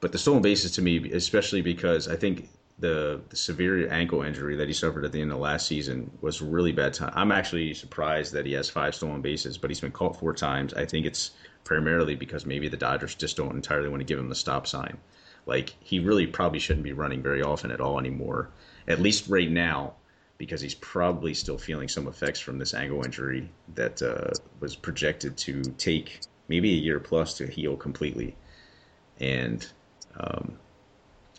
but the stolen bases to me, especially because I think the, the severe ankle injury that he suffered at the end of last season was really bad time. I'm actually surprised that he has five stolen bases, but he's been caught four times. I think it's primarily because maybe the Dodgers just don't entirely want to give him the stop sign. Like he really probably shouldn't be running very often at all anymore, at least right now because he's probably still feeling some effects from this ankle injury that uh, was projected to take maybe a year plus to heal completely. And um,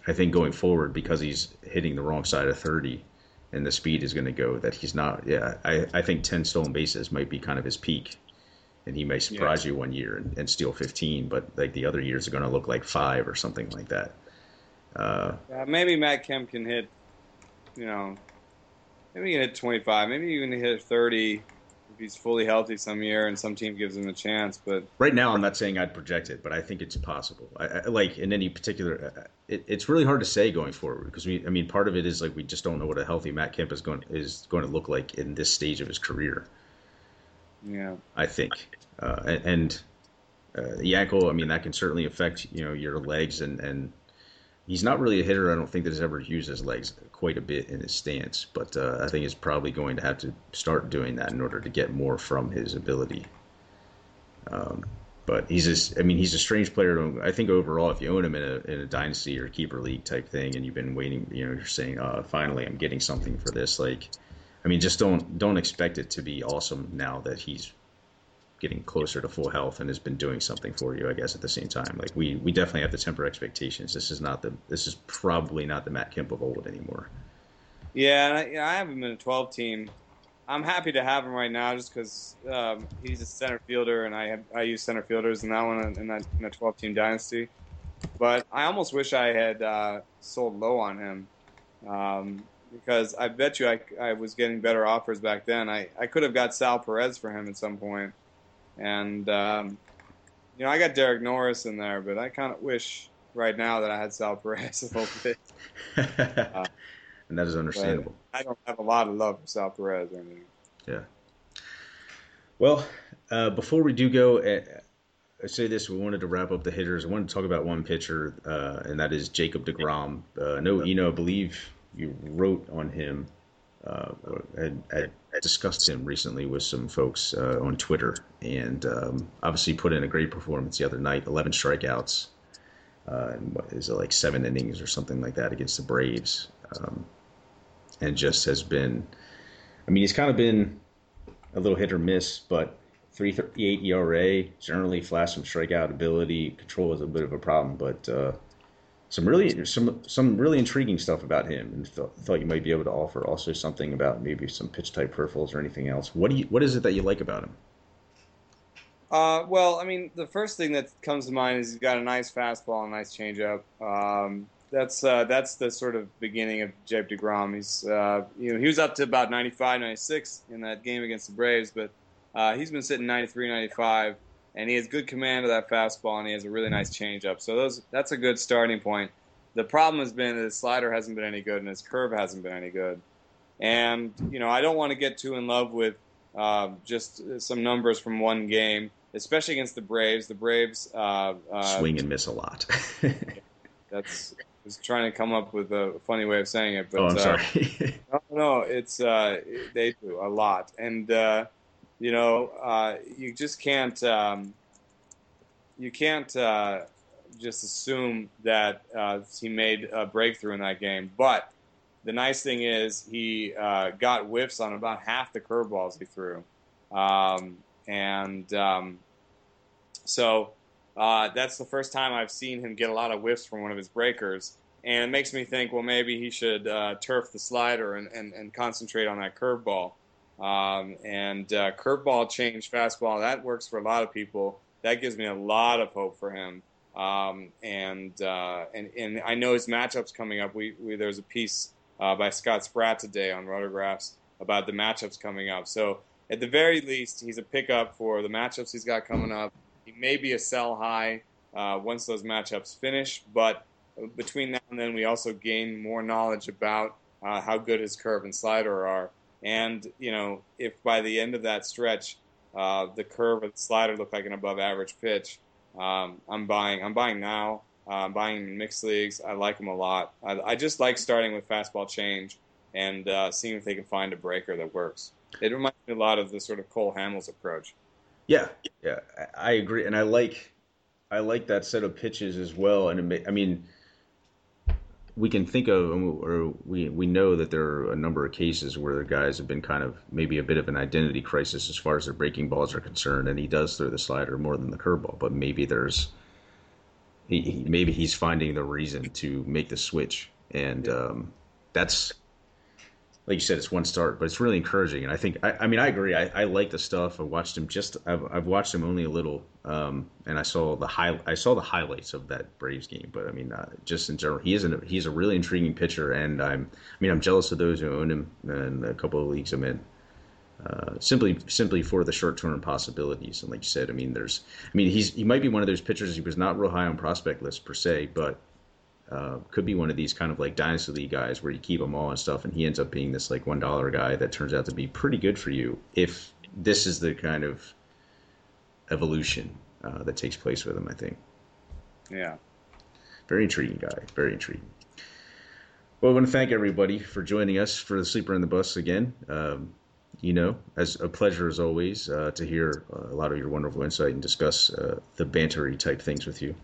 I think going forward, because he's hitting the wrong side of 30 and the speed is going to go, that he's not. Yeah, I, I think 10 stolen bases might be kind of his peak. And he may surprise yeah. you one year and, and, steal 15, but like the other years are going to look like five or something like that. Uh, yeah, maybe Matt Kemp can hit, you know, maybe he can hit 25, maybe even hit 30 if he's fully healthy some year and some team gives him a chance. But right now, I'm not saying I'd project it, but I think it's possible. I, I, like in any particular, uh, it, it's really hard to say going forward because we, I mean, part of it is like we just don't know what a healthy Matt Kemp is going is going to look like in this stage of his career. Yeah, I think, uh, and, and uh, the ankle. I mean, that can certainly affect you know your legs and and he's not really a hitter. I don't think that has ever used his legs quite a bit in his stance, but uh, I think he's probably going to have to start doing that in order to get more from his ability. Um, but he's just, I mean, he's a strange player. I think overall, if you own him in a, in a dynasty or keeper league type thing, and you've been waiting, you know, you're saying, uh, finally, I'm getting something for this. Like, I mean, just don't don't expect it to be awesome now that he's getting closer to full health and has been doing something for you, I guess, at the same time. Like we, we definitely have to temper expectations. This is not the this is probably not the Matt Kemp of old anymore. Yeah, I, I have him in a 12 team. I'm happy to have him right now just because um, he's a center fielder, and I have, I use center fielders in that one in that in a 12 team dynasty. But I almost wish I had uh, sold low on him um, because I bet you I, I was getting better offers back then. I, I could have got Sal Perez for him at some point and um, you know, I got Derek Norris in there, but I kind of wish right now that I had Sal Perez a little (laughs) bit. Uh, and that is understandable. I don't have a lot of love for Sal Perez or anything. Yeah. Well, uh, before we do go, uh, I say this: we wanted to wrap up the hitters. I wanted to talk about one pitcher, uh, and that is Jacob Degrom. Uh, no, you know, I believe you wrote on him uh, had, discussed him recently with some folks uh, on Twitter, and um, obviously put in a great performance the other night. Eleven strikeouts, uh, and what is it like seven innings or something like that against the Braves, um, and just has been. I mean, he's kind of been a little hit or miss, but 338 ERA, generally flash some strikeout ability. Control is a bit of a problem, but uh, some really some some really intriguing stuff about him, and thought, you might be able to offer also something about maybe some pitch type peripherals or anything else. What do you what is it that you like about him? Uh, well, I mean, the first thing that comes to mind is he's got a nice fastball, a nice changeup. Um, that's uh, that's the sort of beginning of Jake Degrom. He's uh, you know he was up to about 95, 96 in that game against the Braves, but uh, he's been sitting 93, 95 and he has good command of that fastball, and he has a really nice changeup. So those that's a good starting point. The problem has been that his slider hasn't been any good, and his curve hasn't been any good. And you know, I don't want to get too in love with uh, just some numbers from one game, especially against the Braves. The Braves uh, uh, swing and miss a lot. (laughs) that's I was trying to come up with a funny way of saying it, but oh, I'm uh, sorry. (laughs) no, no, it's uh, they do a lot, and uh, you know, uh, you just can't. Um, you can't uh, just assume that uh, he made a breakthrough in that game. But the nice thing is he uh, got whiffs on about half the curveballs he threw, um, and um, so uh, that's the first time I've seen him get a lot of whiffs from one of his breakers. And it makes me think, well, maybe he should uh, turf the slider and, and, and concentrate on that curveball. Um, and uh, curveball change fastball, that works for a lot of people. That gives me a lot of hope for him. Um, and, uh, and and I know his matchups coming up. We, we there's a piece uh, by Scott Spratt today on Rotographs about the matchups coming up. So at the very least, he's a pickup for the matchups he's got coming up. He may be a sell high uh, once those matchups finish, but between now and then, we also gain more knowledge about uh, how good his curve and slider are. And you know, if by the end of that stretch, uh, the curve of the slider look like an above average pitch, um, I'm buying. I'm buying now. Uh, I'm buying in mixed leagues. I like them a lot. I, I just like starting with fastball change and uh, seeing if they can find a breaker that works. It reminds me a lot of the sort of Cole Hamels approach. Yeah, yeah, I agree, and I like, I like that set of pitches as well. And it, I mean, we can think of, or we we know that there are a number of cases where the guys have been kind of maybe a bit of an identity crisis as far as their breaking balls are concerned, and he does throw the slider more than the curveball. But maybe there's, he, maybe he's finding the reason to make the switch, and um, that's like you said, it's one start, but it's really encouraging. And I think, I, I mean, I agree. I, I, like the stuff. I watched him just, I've, I've watched him only a little, um, and I saw the high, I saw the highlights of that Braves game. But I mean, uh, just in general, he is a, he's a really intriguing pitcher, and I'm, I mean, I'm jealous of those who own him in a couple of leagues I'm in. Uh, simply, simply for the short-term possibilities, and like you said, I mean, there's, I mean, he's he might be one of those pitchers. He was not real high on prospect list per se, but uh, could be one of these kind of like dynasty league guys where you keep them all and stuff, and he ends up being this like one dollar guy that turns out to be pretty good for you if this is the kind of evolution uh, that takes place with him. I think. Yeah. Very intriguing guy. Very intriguing. Well, I want to thank everybody for joining us for the Sleeper and the Bust again. Um, you know, as a pleasure as always uh, to hear a lot of your wonderful insight and discuss uh, the bantery type things with you.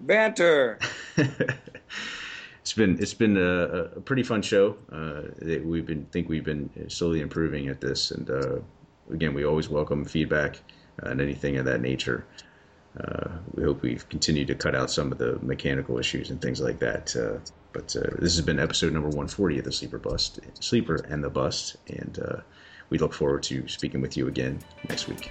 Banter. (laughs) it's been it's been a, a pretty fun show. Uh, we've been think we've been slowly improving at this, and uh, again, we always welcome feedback and anything of that nature. Uh, we hope we've continued to cut out some of the mechanical issues and things like that. Uh, but uh, this has been episode number 140 of the Sleeper Bust, Sleeper and the Bust, and uh, we look forward to speaking with you again next week.